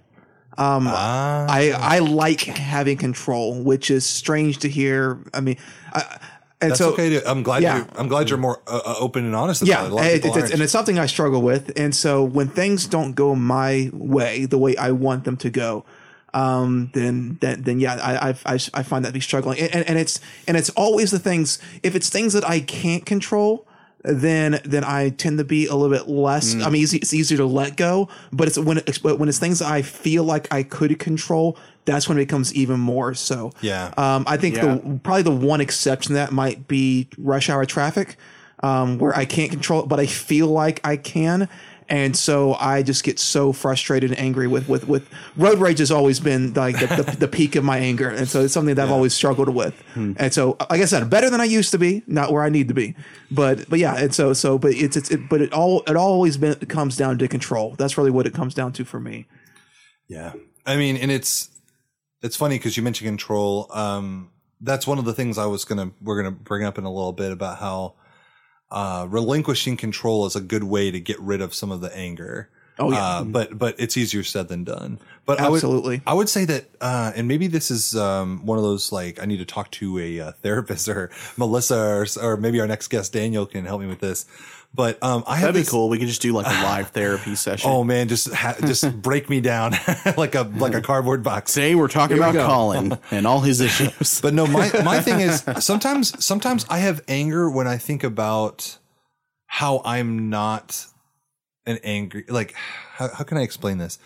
Um, Ah, I I like having control, which is strange to hear. I mean, I, and that's so okay. To, I'm glad. Yeah. You're, I'm glad you're more uh, uh, open and honest about yeah, it. A lot of it- it's- and it's something I struggle with. And so when things don't go my way, the way I want them to go, um, then then then yeah, I I, I, I find that to be struggling. And, and and it's and it's always the things. If it's things that I can't control. Then, then I tend to be a little bit less. Mm. I mean, easy, it's easier to let go, but it's when it's when it's things I feel like I could control. That's when it becomes even more so. Yeah. Um, I think Yeah. the probably the one exception to that might be rush hour traffic, um, where I can't control it, but I feel like I can. And so I just get so frustrated and angry with, with, with road rage has always been like the, the, the peak of my anger. And so it's something that I've always struggled with. And so, like I said, I'm better than I used to be, not where I need to be, but, but yeah. And so, so, but it's, it's, it, but it all, it always been, it comes down to control. That's really what it comes down to for me. Yeah. I mean, and it's it's funny because you mentioned control. Um, that's one of the things I was gonna we're gonna bring up in a little bit about how uh, relinquishing control is a good way to get rid of some of the anger. Oh, yeah. Uh, but but it's easier said than done. But Absolutely. I would I would say that, uh, and maybe this is um, one of those like I need to talk to a uh, therapist or Melissa or, or maybe our next guest Daniel can help me with this. But um, I have That'd be this, cool. We could just do like a live therapy session. Oh man, just ha- just break me down like a like a cardboard box. Today we're talking we about go. Collin and all his issues. But no, my my thing is sometimes sometimes I have anger when I think about how I'm not an angry like how, how can I explain this?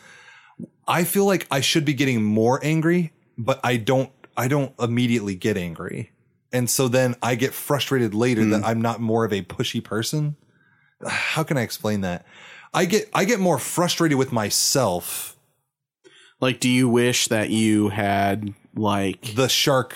I feel like I should be getting more angry, but I don't I don't immediately get angry. And so then I get frustrated later that I'm not more of a pushy person. How can I explain that? I get I get more frustrated with myself. like, do you wish that you had like The shark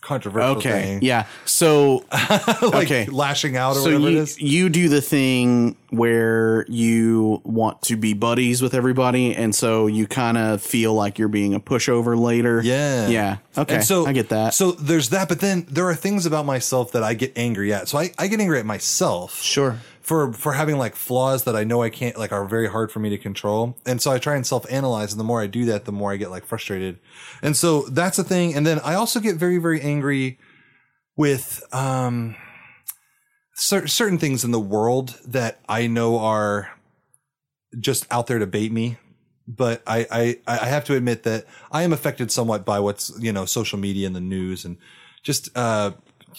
controversial okay, thing. yeah. So like Okay. lashing out or so whatever it you is. you do the thing where you want to be buddies with everybody, and so you kind of feel like you're being a pushover later. Yeah. yeah. Okay, And so I get that. So there's that, but then there are things about myself that I get angry at. So I, I get angry at myself Sure. For for having like flaws that I know I can't like are very hard for me to control. And so I try and self analyze, and the more I do that, the more I get like frustrated. And so that's a thing. And then I also get very very angry with um cer- certain things in the world that I know are just out there to bait me. But I, I, I have to admit that I am affected somewhat by what's, you know, social media and the news and just, uh,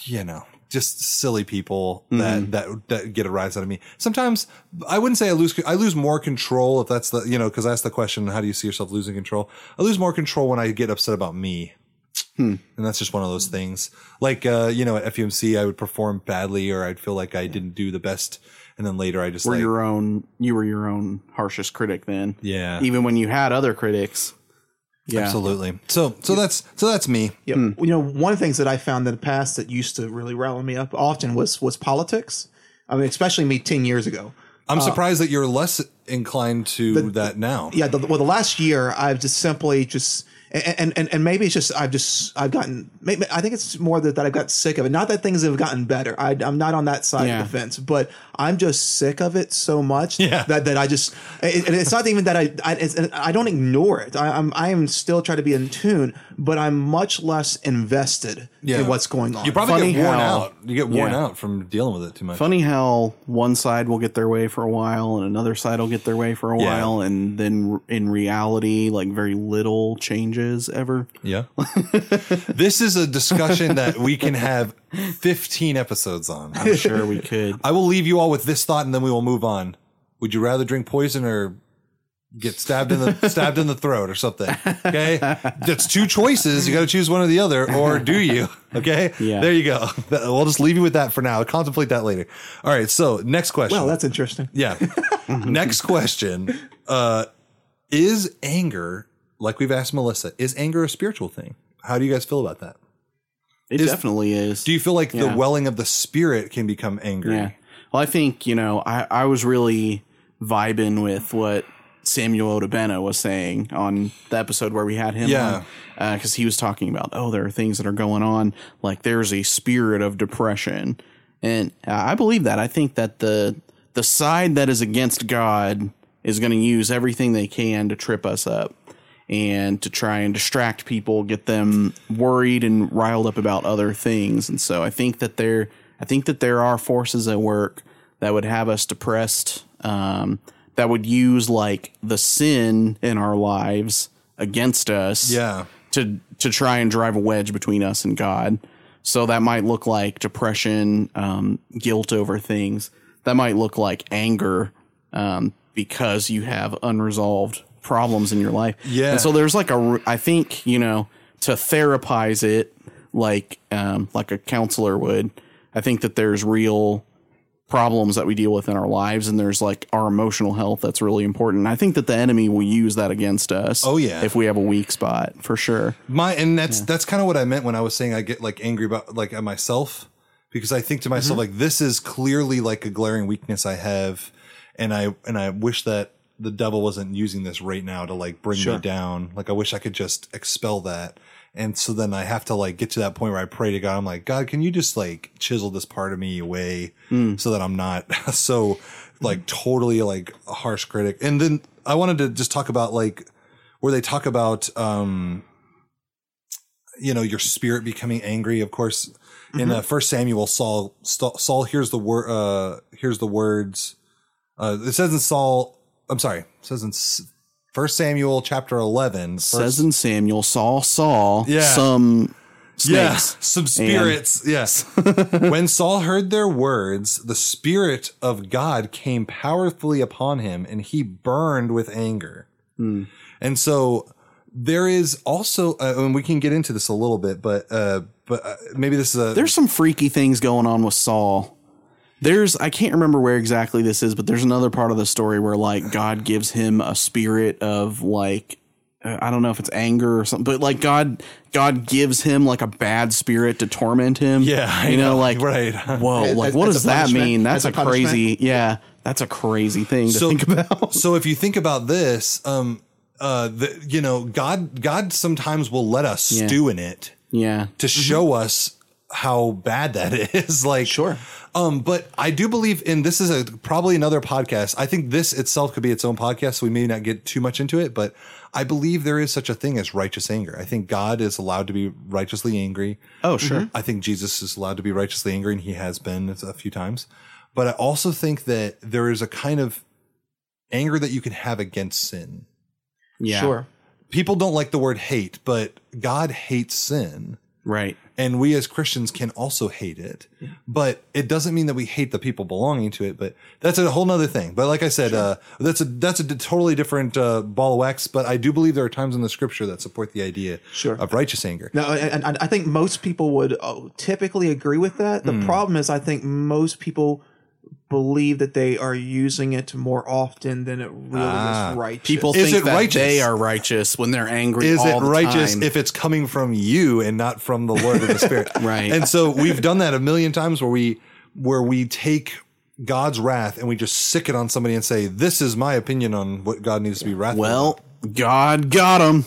you know, just silly people that, that, that get a rise out of me. Sometimes I wouldn't say I lose, I lose more control if that's the, you know, cause I asked the question, how do you see yourself losing control? I lose more control when I get upset about me. And that's just one of those things. Like, uh, you know, at FUMC, I would perform badly or I'd feel like I didn't do the best. And then later I just were like, your own you were your own harshest critic then. yeah, Even when you had other critics. Yeah. absolutely. So, so that's, so that's me. Yep. Hmm. You know, one of the things that I found in the past that used to really rile me up often was was politics. I mean, especially me ten years ago. I'm uh, surprised that you're less inclined to that now. Yeah, the, well, the last year I've just simply just and, and and maybe it's just I've just I've gotten maybe I think it's more that, that I've got sick of it. Not that things have gotten better. I, I'm not on that side Yeah. of the fence, but I'm just sick of it so much Yeah. that, that I just it, it's not even that I I, it's, I don't ignore it. I, I'm I am still trying to be in tune, but I'm much less invested in what's going on. You probably Funny get worn how- out. You get worn Yeah. out from dealing with it too much. Funny how one side will get their way for a while and another side will get their way for a Yeah. while, and then in reality, like very little changes ever. Yeah. this is a discussion that we can have 15 episodes on. I'm sure we could. I will leave you all with this thought and then we will move on. Would you rather drink poison or get stabbed in the stabbed in the throat or something? Okay? That's two choices. You got to choose one or the other or do you? Okay? Yeah. There you go. We'll just leave you with that for now. Contemplate that later. All right, so next question. well, that's interesting. Yeah. Next question. Uh, is anger, like we've asked Melissa, is anger a spiritual thing? How do you guys feel about that? It Is- definitely is. Do you feel like the welling of the spirit can become angry? Yeah. Well, I think, you know, I, I was really vibing with what Samuel Odebena was saying on the episode where we had him Yeah. Because he was talking about, oh, there are things that are going on. Like there's a spirit of depression. And I believe that. I think that the the side that is against God is going to use everything they can to trip us up and to try and distract people, get them worried and riled up about other things. And so I think that there I think that there are forces at work that would have us depressed um, that would use like the sin in our lives against us Yeah. to to try and drive a wedge between us and God. So that might look like depression, um, guilt over things. That might look like anger um, because you have unresolved problems in your life. Yeah. And so there's like a, I think you know, to therapize it like um, like a counselor would. I think that there's real problems that we deal with in our lives and there's like our emotional health that's really important. I think that the enemy will use that against us. Oh, yeah. If we have a weak spot, for sure. My and that's that's kind of what I meant when I was saying I get like angry about like at myself because I think to myself mm-hmm. like this is clearly like a glaring weakness I have and I and I wish that the devil wasn't using this right now to like bring me down. Like I wish I could just expel that. And so then I have to like get to that point where I pray to God. I'm like, God, can you just like chisel this part of me away so that I'm not so like totally like a harsh critic. And then I wanted to just talk about like where they talk about um you know your spirit becoming angry of course in uh, first samuel saul saul, hears the word uh hears the words uh it says in saul i'm sorry it says in first samuel chapter 11 Says in Samuel, Saul saw Yeah. some yeah some spirits yes when saul heard their words the spirit of god came powerfully upon him and he burned with anger and so there is also uh, and we can get into this a little bit but uh but uh, maybe this is a There's some freaky things going on with Saul. There's I can't remember where exactly this is, but there's another part of the story where like God gives him a spirit of like I don't know if it's anger or something, but like God God gives him like a bad spirit to torment him. Yeah, I you know, know, like right. Whoa, As- like what as does that mean? That's a, a crazy, yeah, that's a crazy thing to So- think about. so if you think about this um uh the, you know god god sometimes will let us Yeah. stew in it yeah, to show us how bad that is like Sure. um but i do believe in this is a probably another podcast i think this itself could be its own podcast so we may not get too much into it but i believe there is such a thing as righteous anger i think god is allowed to be righteously angry oh sure, I think Jesus is allowed to be righteously angry, and he has been a few times. But I also think that there is a kind of anger that you can have against sin. yeah, Sure. People don't like the word hate, but God hates sin. Right, And we as Christians can also hate it. But it doesn't mean that we hate the people belonging to it. But that's a whole nother thing. But like I said, uh, that's a that's a totally different uh, ball of wax. But I do believe there are times in the scripture that support the idea Sure. of righteous anger. No, and, and I think most people would uh, typically agree with that. The Hmm. problem is, I think most people believe that they are using it more often than it really Ah. is righteous. People Is think it that righteous? they are righteous when they're angry. is all it the righteous time. if it's coming from you and not from the Lord of the Spirit? Right. And so we've done that a million times where we where we take God's wrath and we just sick it on somebody and say, "This is my opinion on what God needs to be wrathful." Well, God got him.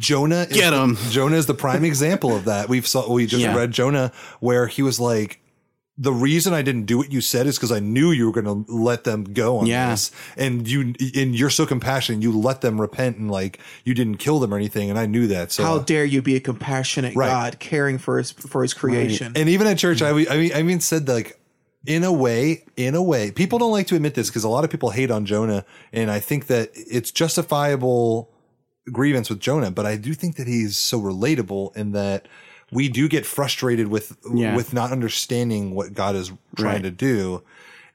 Jonah, is Get the- 'em. Jonah is the prime example of that. We've saw we just Yeah. read Jonah where he was like. The reason I didn't do what you said is because I knew you were going to let them go on Yeah. this, and you and you're so compassionate. You let them repent, and like you didn't kill them or anything, and I knew that. So How dare you be a compassionate Right. God, caring for his for his creation? And even at church, mm. I, I mean, I mean, said like, in a way, in a way, people don't like to admit this because a lot of people hate on Jonah, and I think that it's justifiable grievance with Jonah, but I do think that he's so relatable in that we do get frustrated with Yeah. with not understanding what God is trying Right. to do.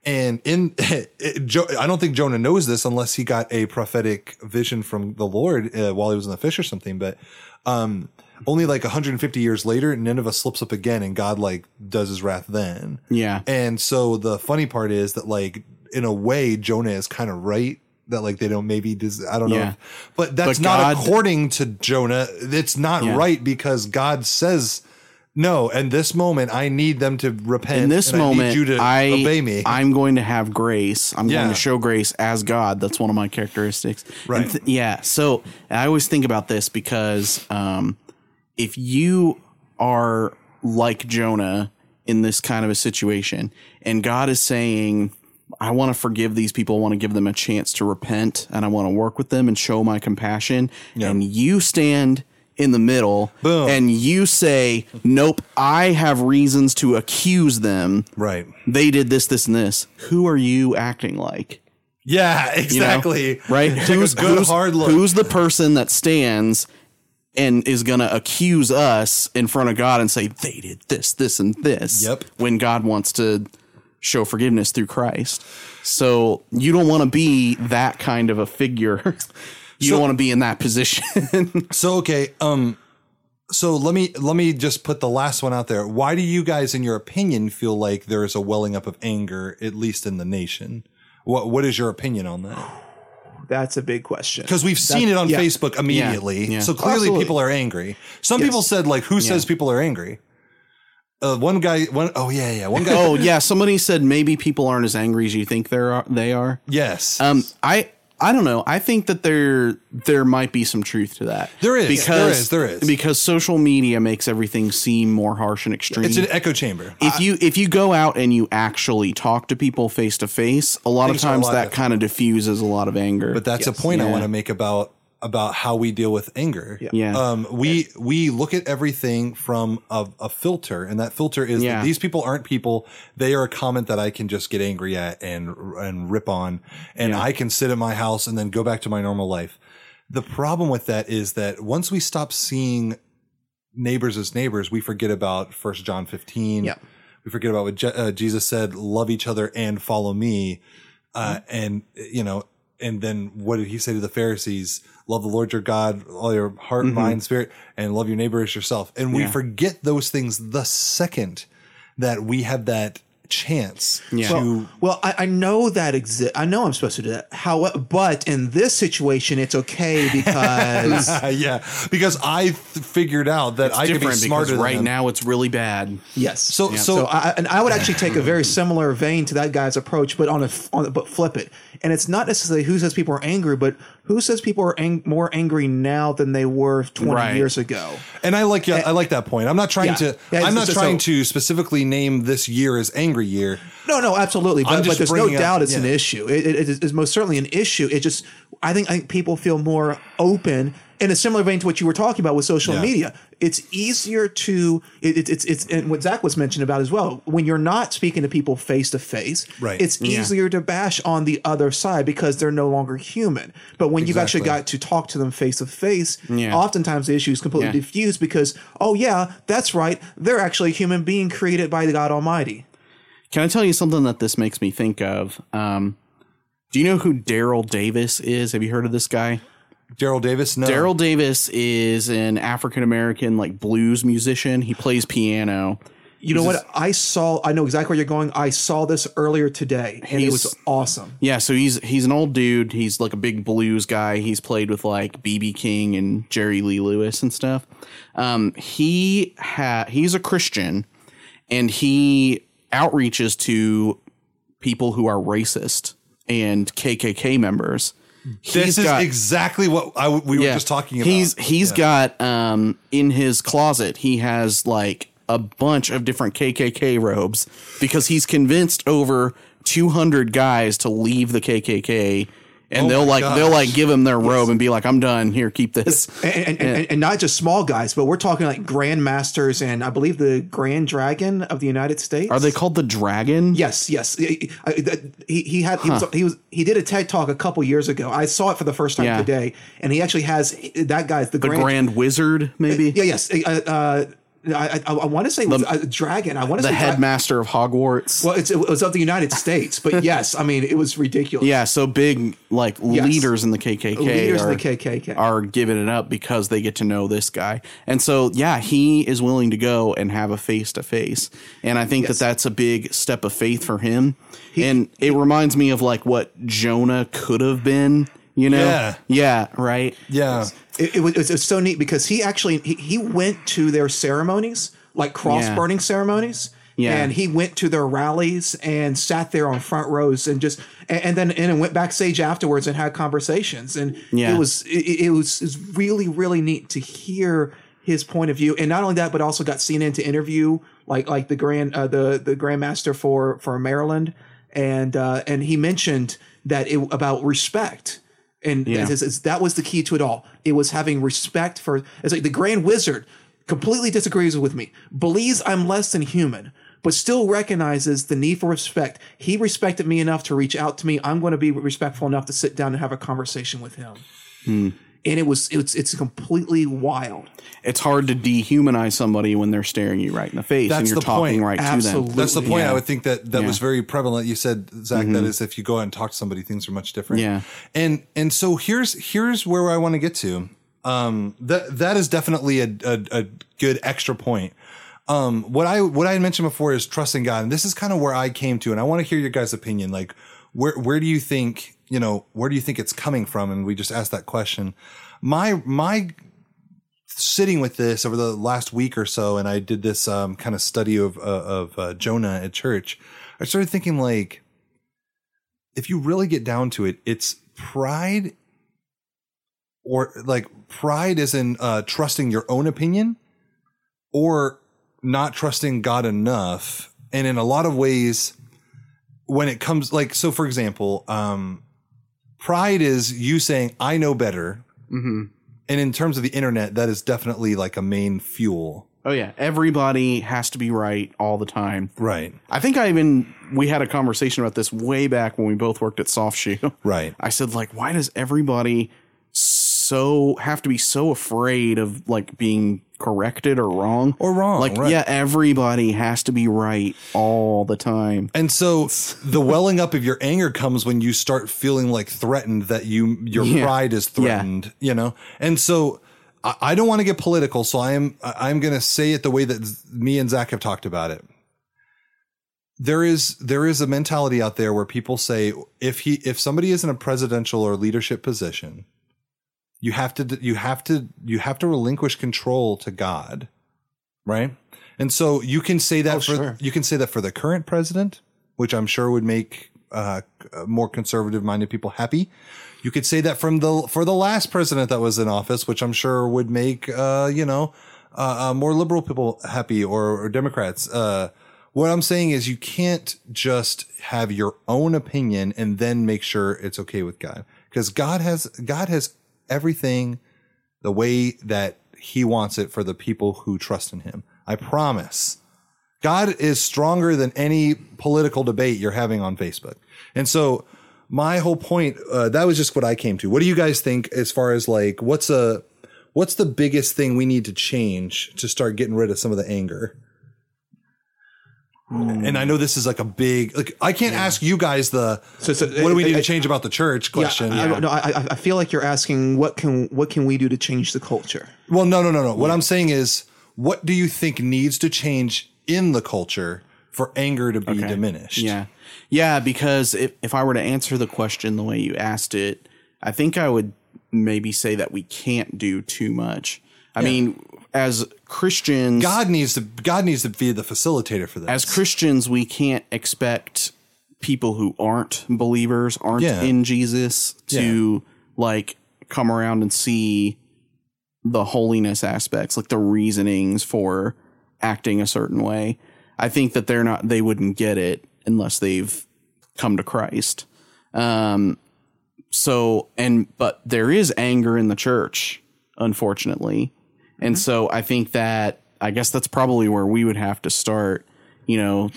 And in, it, Jo- I don't think Jonah knows this unless he got a prophetic vision from the Lord uh, while he was in the fish or something. But um, only like 150 years later, Nineveh slips up again, and God like does his wrath then. Yeah. And so the funny part is that like in a way, Jonah is kind of right. That like they don't maybe des- I don't know, Yeah. if- but that's But not God- according to Jonah. It's not Yeah. right because God says no. And this moment, I need them to repent. in this and I need moment, you to I obey me. I'm going to have grace. I'm Yeah. going to show grace as God. That's one of my characteristics. Right. And th- yeah. So I always think about this because um, if you are like Jonah in this kind of a situation and God is saying, I want to forgive these people, I want to give them a chance to repent, and I want to work with them and show my compassion. And you stand in the middle Boom. and you say, Nope, I have reasons to accuse them. Right. They did this, this, and this. Who are you acting like? Yeah, you know? exactly. Right? Who's, good who's- hard look. Who's the person that stands and is going to accuse us in front of God and say, they did this, this, and this? Yep. When God wants to show forgiveness through Christ. So you don't want to be that kind of a figure. You So- don't want to be in that position. So okay, um so let me let me just put the last one out there. Why do you guys in your opinion feel like there is a welling up of anger at least in the nation? What what is your opinion on that? That's a big question. Because we've seen it on yeah. Facebook immediately. Yeah. So clearly Absolutely. people are angry. Some Yes. people said like who says people are angry? Uh, one guy one oh yeah, yeah. One guy oh yeah, somebody said maybe people aren't as angry as you think they are. They are. Yes. Um, I I don't know. I think that there there might be some truth to that. There is. because There is. There is. because social media makes everything seem more harsh and extreme. it's an echo chamber. if you if you go out and you actually talk to people face to face, a lot of Things are a times lot that kind of diffuses a lot of anger. But that's a point I want to make about about how we deal with anger. Yeah. Um, we we look at everything from a, a filter, and that filter is Yeah. that these people aren't people. They are a comment that I can just get angry at and and rip on, and Yeah. I can sit in my house and then go back to my normal life. The problem with that is that once we stop seeing neighbors as neighbors, we forget about First John fifteen. Yeah. We forget about what Je- uh, Jesus said: "Love each other and follow me." Uh, and you know, and then what did he say to the Pharisees? Love the Lord your God, all your heart, mm-hmm. mind, spirit, and love your neighbor as yourself. And we Yeah. forget those things the second that we have that chance Yeah. to. Well, well, I, I know that exist. I know I'm supposed to do that. However, but in this situation, it's okay because yeah, because I th- figured out that I could be smarter because than right them. now it's really bad. yes. So, so, So I, and I would actually take a very similar vein to that guy's approach, but on a on, but flip it. And it's not necessarily who says people are angry, but who says people are ang- more angry now than they were 20 Right. years ago. And I like I like that point. I'm not trying Yeah. to Yeah, I'm not so- trying to specifically name this year as angry year. No, no, absolutely. But, but there's no up- doubt it's an issue. It, it, it is most certainly an issue. It just, I think, I think people feel more open in a similar vein to what you were talking about with social Yeah. media. It's easier to, it, it, it's, it's, and what Zach was mentioning about as well. When you're not speaking to people face to face, Right. it's Yeah. easier to bash on the other side because they're no longer human. But when you've actually got to talk to them face to face, oftentimes the issue is completely Yeah. diffused because, oh yeah, that's right, they're actually a human being created by the God Almighty. Can I tell you something that this makes me think of? Um, do you know who Daryl Davis is? Have you heard of this guy? Daryl Davis, no. Daryl Davis is an African American like blues musician. He plays piano. You know what? I saw. I know exactly where you're going. I saw this earlier today, and it was awesome. Yeah, so he's he's an old dude. He's like a big blues guy. He's played with like BB King and Jerry Lee Lewis and stuff. Um, he ha- he's a Christian, and he outreaches to people who are racist and KKK members. This is exactly what I, we were just talking about. He's he's got um in his closet he has like a bunch of different KKK robes because he's convinced over 200 guys to leave the KKK and Oh they'll like they'll like give him their robe and be like I'm done here keep this. And, and, and, and not just small guys, but we're talking like grandmasters and I believe the Grand Dragon of the United States. Are they called the Dragon? Yes, yes. He, he, had he was he was he did a TED talk a couple years ago. I saw it for the first time Yeah. today, and he actually has that guy's the, The Grand Wizard maybe? Yeah, yes. Uh, uh, I, I, I want to say was a dragon. I want to The say dra- headmaster of Hogwarts. Well, it's, it was of the United States, but yes, I mean it was ridiculous. yeah, so big like leaders in the KKK leaders are, in the KKK. are giving it up because they get to know this guy. And so, yeah, he is willing to go and have a face to face. And I think Yes. that that's a big step of faith for him. and it reminds me of like what Jonah could have been, you know? Yeah. Yeah, right. yeah. it, it, was, it was so neat because he actually he, he went to their ceremonies like cross Yeah. burning ceremonies Yeah. and he went to their rallies and sat there on front rows and just and, and then and went backstage afterwards and had conversations and Yeah. it was it, it was it was really really neat to hear his point of view and not only that but also got CNN to interview like like the grand uh, the the grandmaster for for Maryland, and uh, and he mentioned that it about respect. And Yeah. it's- it's- that was the key to it all. It was having respect for. It's like the Grand Wizard completely disagrees with me, believes I'm less than human, but still recognizes the need for respect. He respected me enough to reach out to me. I'm going to be respectful enough to sit down and have a conversation with him. Hmm. And it was it's it's completely wild. It's hard to dehumanize somebody when they're staring you right in the face and you're talking point. right to them. That's the point. Yeah. I would think that that was very prevalent. You said, Zach, that is if you go out and talk to somebody, things are much different. Yeah. And and so here's here's where I want to get to. Um, that that is definitely a, a a good extra point. Um, what I what I had mentioned before is trusting God, and this is kind of where I came to, and I want to hear your guys' opinion. Like, where where do you think you know where do you think it's coming from? And we just asked that question. My my sitting with this over the last week or so, and I did this um, kind of study of uh, of uh, Jonah at church. I started thinking like, if you really get down to it, it's pride, or like pride is in uh, trusting your own opinion, or not trusting God enough. And in a lot of ways, when it comes like so, for example, um, pride is you saying I know better hmm and in terms of the internet, that is definitely like a main fuel. Oh yeah, everybody has to be right all the time. Right. I think I even we had a conversation about this way back when we both worked at Soft Shoe. Right. I said like, why does everybody so have to be so afraid of like being corrected or wrong Or wrong, Like, right. yeah, everybody has to be right all the time. And so the welling up of your anger comes when you start feeling like threatened that you your Yeah. pride is threatened, you know? And so I, I don't want to get political, so I am I'm gonna say it the way that me and Zach have talked about it. There is there is a mentality out there where people say if he if somebody is in a presidential or leadership position, you have to you have to you have to relinquish control to God, right? And so you can say that Oh, for sure. you can say that for the current president, which I'm sure would make uh, more conservative minded people happy. You could say that from the for the last president that was in office, which I'm sure would make uh, you know uh, uh, more liberal people happy or, or Democrats. Uh, what I'm saying is you can't just have your own opinion and then make sure it's okay with God because God has God has everything the way that He wants it for the people who trust in Him. I promise. God is stronger than any political debate you're having on Facebook. And so my whole point, uh, that was just what I came to. What do you guys think as far as like, what's a, what's the biggest thing we need to change to start getting rid of some of the anger? And I know this is like a big, like, I can't ask you guys the, So, so what do we uh, need I- to uh, change about the church question. Yeah, I, I, no, I, I feel like you're asking what can what can we do to change the culture? Well, no, no, no, no. What I'm saying is, what do you think needs to change in the culture for anger to be diminished? Yeah. Yeah, because if, if I were to answer the question the way you asked it, I think I would maybe say that we can't do too much. I mean, as Christians, God needs to God needs to be the facilitator for this. as Christians, we can't expect people who aren't believers, aren't Yeah. in Jesus, to like come around and see the holiness aspects, like the reasonings for acting a certain way. I think that they're not, they wouldn't get it unless they've come to Christ. Um, so, and, but there is anger in the church, unfortunately. And so I think that, I guess that's probably where we would have to start. You know,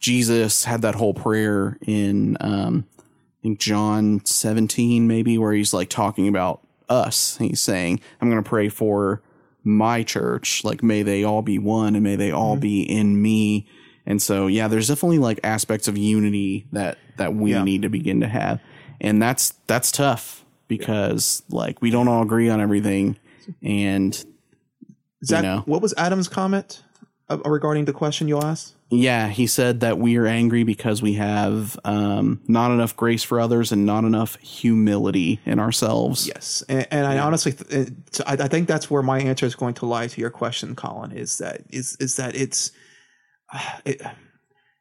Jesus had that whole prayer in, um, I think John 17, maybe, where he's like talking about us. He's saying, I'm going to pray for my church. Like, may they all be one and may they all be in me. And so, yeah, there's definitely like aspects of unity that, that we Yeah. need to begin to have. And that's, that's tough because like we don't all agree on everything. And Zach, know. what was Adam's comment uh, regarding the question you asked? Yeah, he said that we are angry because we have um, not enough grace for others and not enough humility in ourselves. Yes, and, and I honestly, th- I, I think that's where my answer is going to lie to your question, Collin. Is that is is that it's it,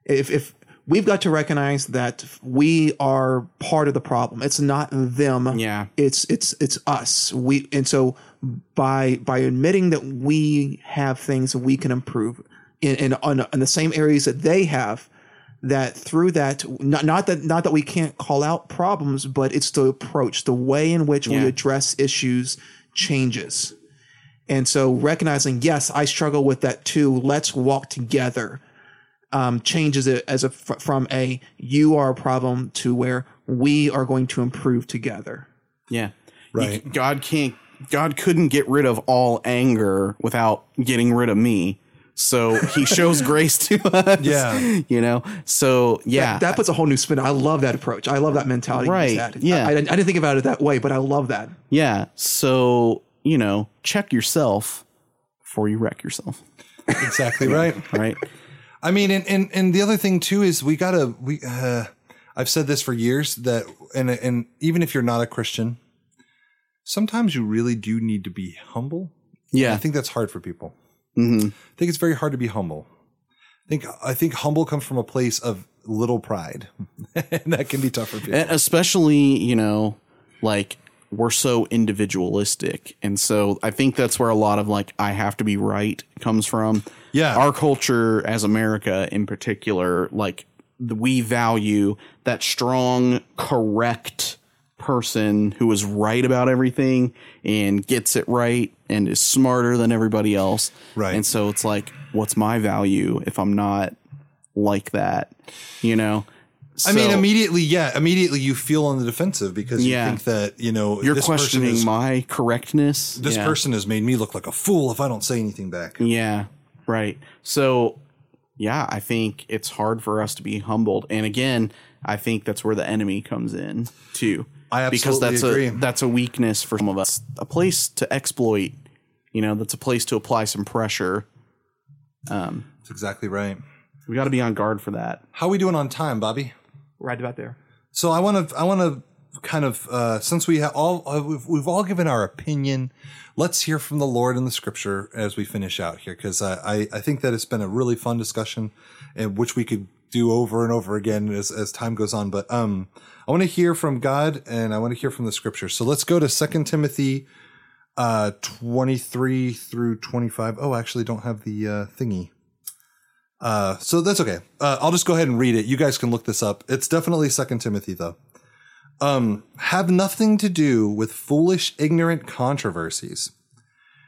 if if we've got to recognize that we are part of the problem. It's not them. Yeah. It's it's it's us. We and so by by admitting that we have things that we can improve, in in, on, in the same areas that they have. That through that, not not that not that we can't call out problems, but it's the approach, the way in which we address issues changes. And so recognizing, yes, I struggle with that too. Let's walk together. Um, changes it as a from a you are a problem to where we are going to improve together. Yeah. Right. You- God can't God couldn't get rid of all anger without getting rid of me. So he shows grace to us. Yeah. You know? So yeah. That puts a whole new spin. I love that approach. I love that mentality. Right, yeah. I, I didn't think about it that way, but I love that. yeah. So, you know, check yourself before you wreck yourself. Exactly right. Right? I mean, and, and and the other thing too is we gotta we. Uh, I've said this for years that, and and even if you're not a Christian, sometimes you really do need to be humble. Yeah. I think that's hard for people. hmm I think it's very hard to be humble. I think I think humble comes from a place of little pride, and that can be tough for people. And especially, you know, like we're so individualistic. And so I think that's where a lot of like, I have to be right comes from. Yeah. Our culture as America in particular, like we value that strong, correct person who is right about everything and gets it right and is smarter than everybody else. Right. And so it's like, what's my value if I'm not like that? You know? I mean, immediately, yeah, immediately you feel on the defensive because you Yeah. think that you know you're questioning is- my correctness. this yeah. person has made me look like a fool if I don't say anything back. Yeah, right. So, yeah, I think it's hard for us to be humbled, and again, I think that's where the enemy comes in too. I because absolutely that's agree. a that's a weakness for some of us, a place to exploit. You know, that's a place to apply some pressure. Um, That's exactly right. we got to be on guard for that. How we doing on time, Bobby? Right about there. So I want to I want to kind of uh, since we have all uh, we've, we've all given our opinion, let's hear from the Lord in the Scripture as we finish out here because I, I I think that it's been a really fun discussion, and which we could do over and over again as as time goes on. But um, I want to hear from God and I want to hear from the Scripture. So let's go to Second Timothy, uh, twenty three through twenty five. Oh, I actually don't have the uh, thingy. Uh, so that's okay. Uh, I'll just go ahead and read it. You guys can look this up. It's definitely Second Timothy, though. Um, have nothing to do with foolish, ignorant controversies.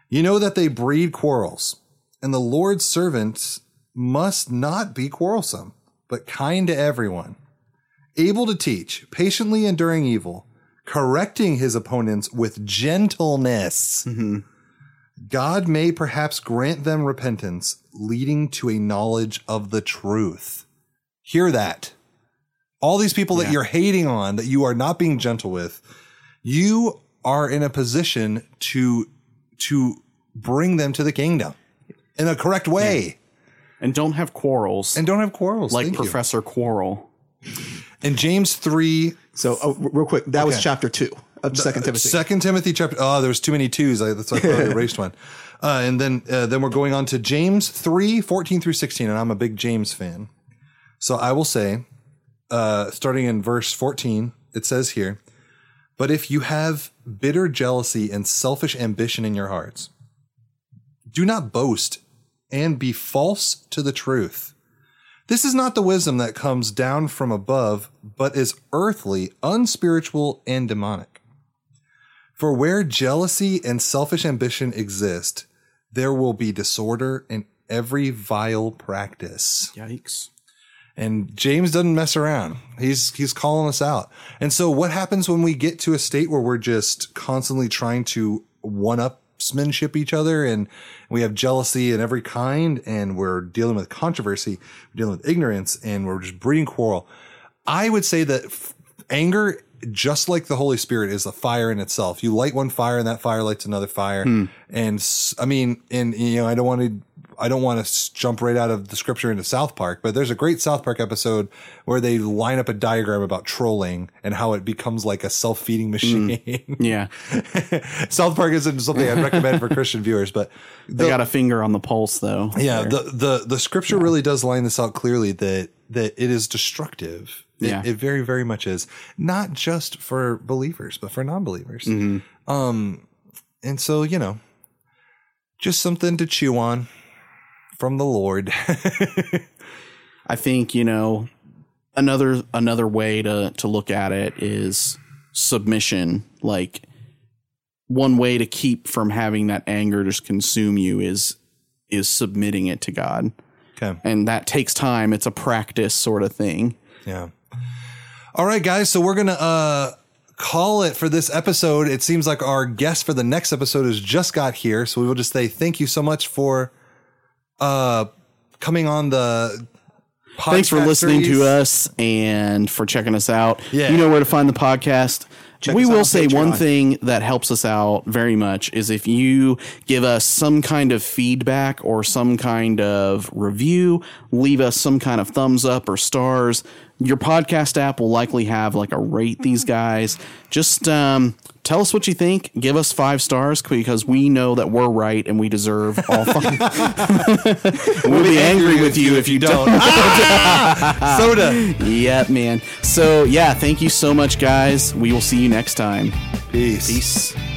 You know that they breed quarrels, and the Lord's servants must not be quarrelsome, but kind to everyone, able to teach, patiently enduring evil, correcting his opponents with gentleness. Mm-hmm. God may perhaps grant them repentance, leading to a knowledge of the truth. Hear that. All these people that Yeah. you're hating on, that you are not being gentle with, you are in a position to to bring them to the kingdom in a correct way, And don't have quarrels and don't have quarrels. like Thank you. Professor Quarrel. And James three, So, oh, real quick, that was chapter two of Second Timothy. Second Timothy chapter. Oh, there was too many twos. I, that's why I erased one. Uh, and then uh, then we're going on to James 3, 14 through 16. And I'm a big James fan. So I will say, uh, starting in verse 14, it says here, But if you have bitter jealousy and selfish ambition in your hearts, do not boast and be false to the truth. This is not the wisdom that comes down from above, but is earthly, unspiritual, and demonic. For where jealousy and selfish ambition exist, there will be disorder in every vile practice. Yikes. And James doesn't mess around. He's he's calling us out. And so what happens when we get to a state where we're just constantly trying to one upsmanship each other and we have jealousy in every kind and we're dealing with controversy, we're dealing with ignorance and we're just breeding quarrel. I would say that f- anger just like the Holy Spirit is a fire in itself. You light one fire and that fire lights another fire. Hmm. And I mean, and you know, I don't want to I don't want to jump right out of the scripture into South Park, but there's a great South Park episode where they line up a diagram about trolling and how it becomes like a self-feeding machine. Yeah. South Park isn't something I'd recommend for Christian viewers, but They got a finger on the pulse though. yeah, There. the, the, the scripture really does line this out clearly that, that it is destructive. It, Yeah. it very, very much is not just for believers, but for non-believers. Um, and so, you know, just something to chew on. From the Lord. I think you know another another way to to look at it is submission. Like one way to keep from having that anger just consume you is is submitting it to God, okay. and that takes time. It's a practice sort of thing. Yeah. All right, guys. So we're gonna uh call it for this episode. It seems like our guest for the next episode has just got here, so we will just say thank you so much for uh coming on the. podcast Thanks for listening series. to us and for checking us out. Yeah. You know where to find the podcast. Check we will say one thing that helps us out very much is if you give us some kind of feedback or some kind of review, leave us some kind of thumbs up or stars. Your podcast app will likely have like a rate these guys. Just um, tell us what you think. Give us five stars because we know that we're right and we deserve all five. we'll be angry with you if you don't. Ah! Soda. Yeah, man. So, yeah, thank you so much, guys. We will see you next time. Peace. Peace.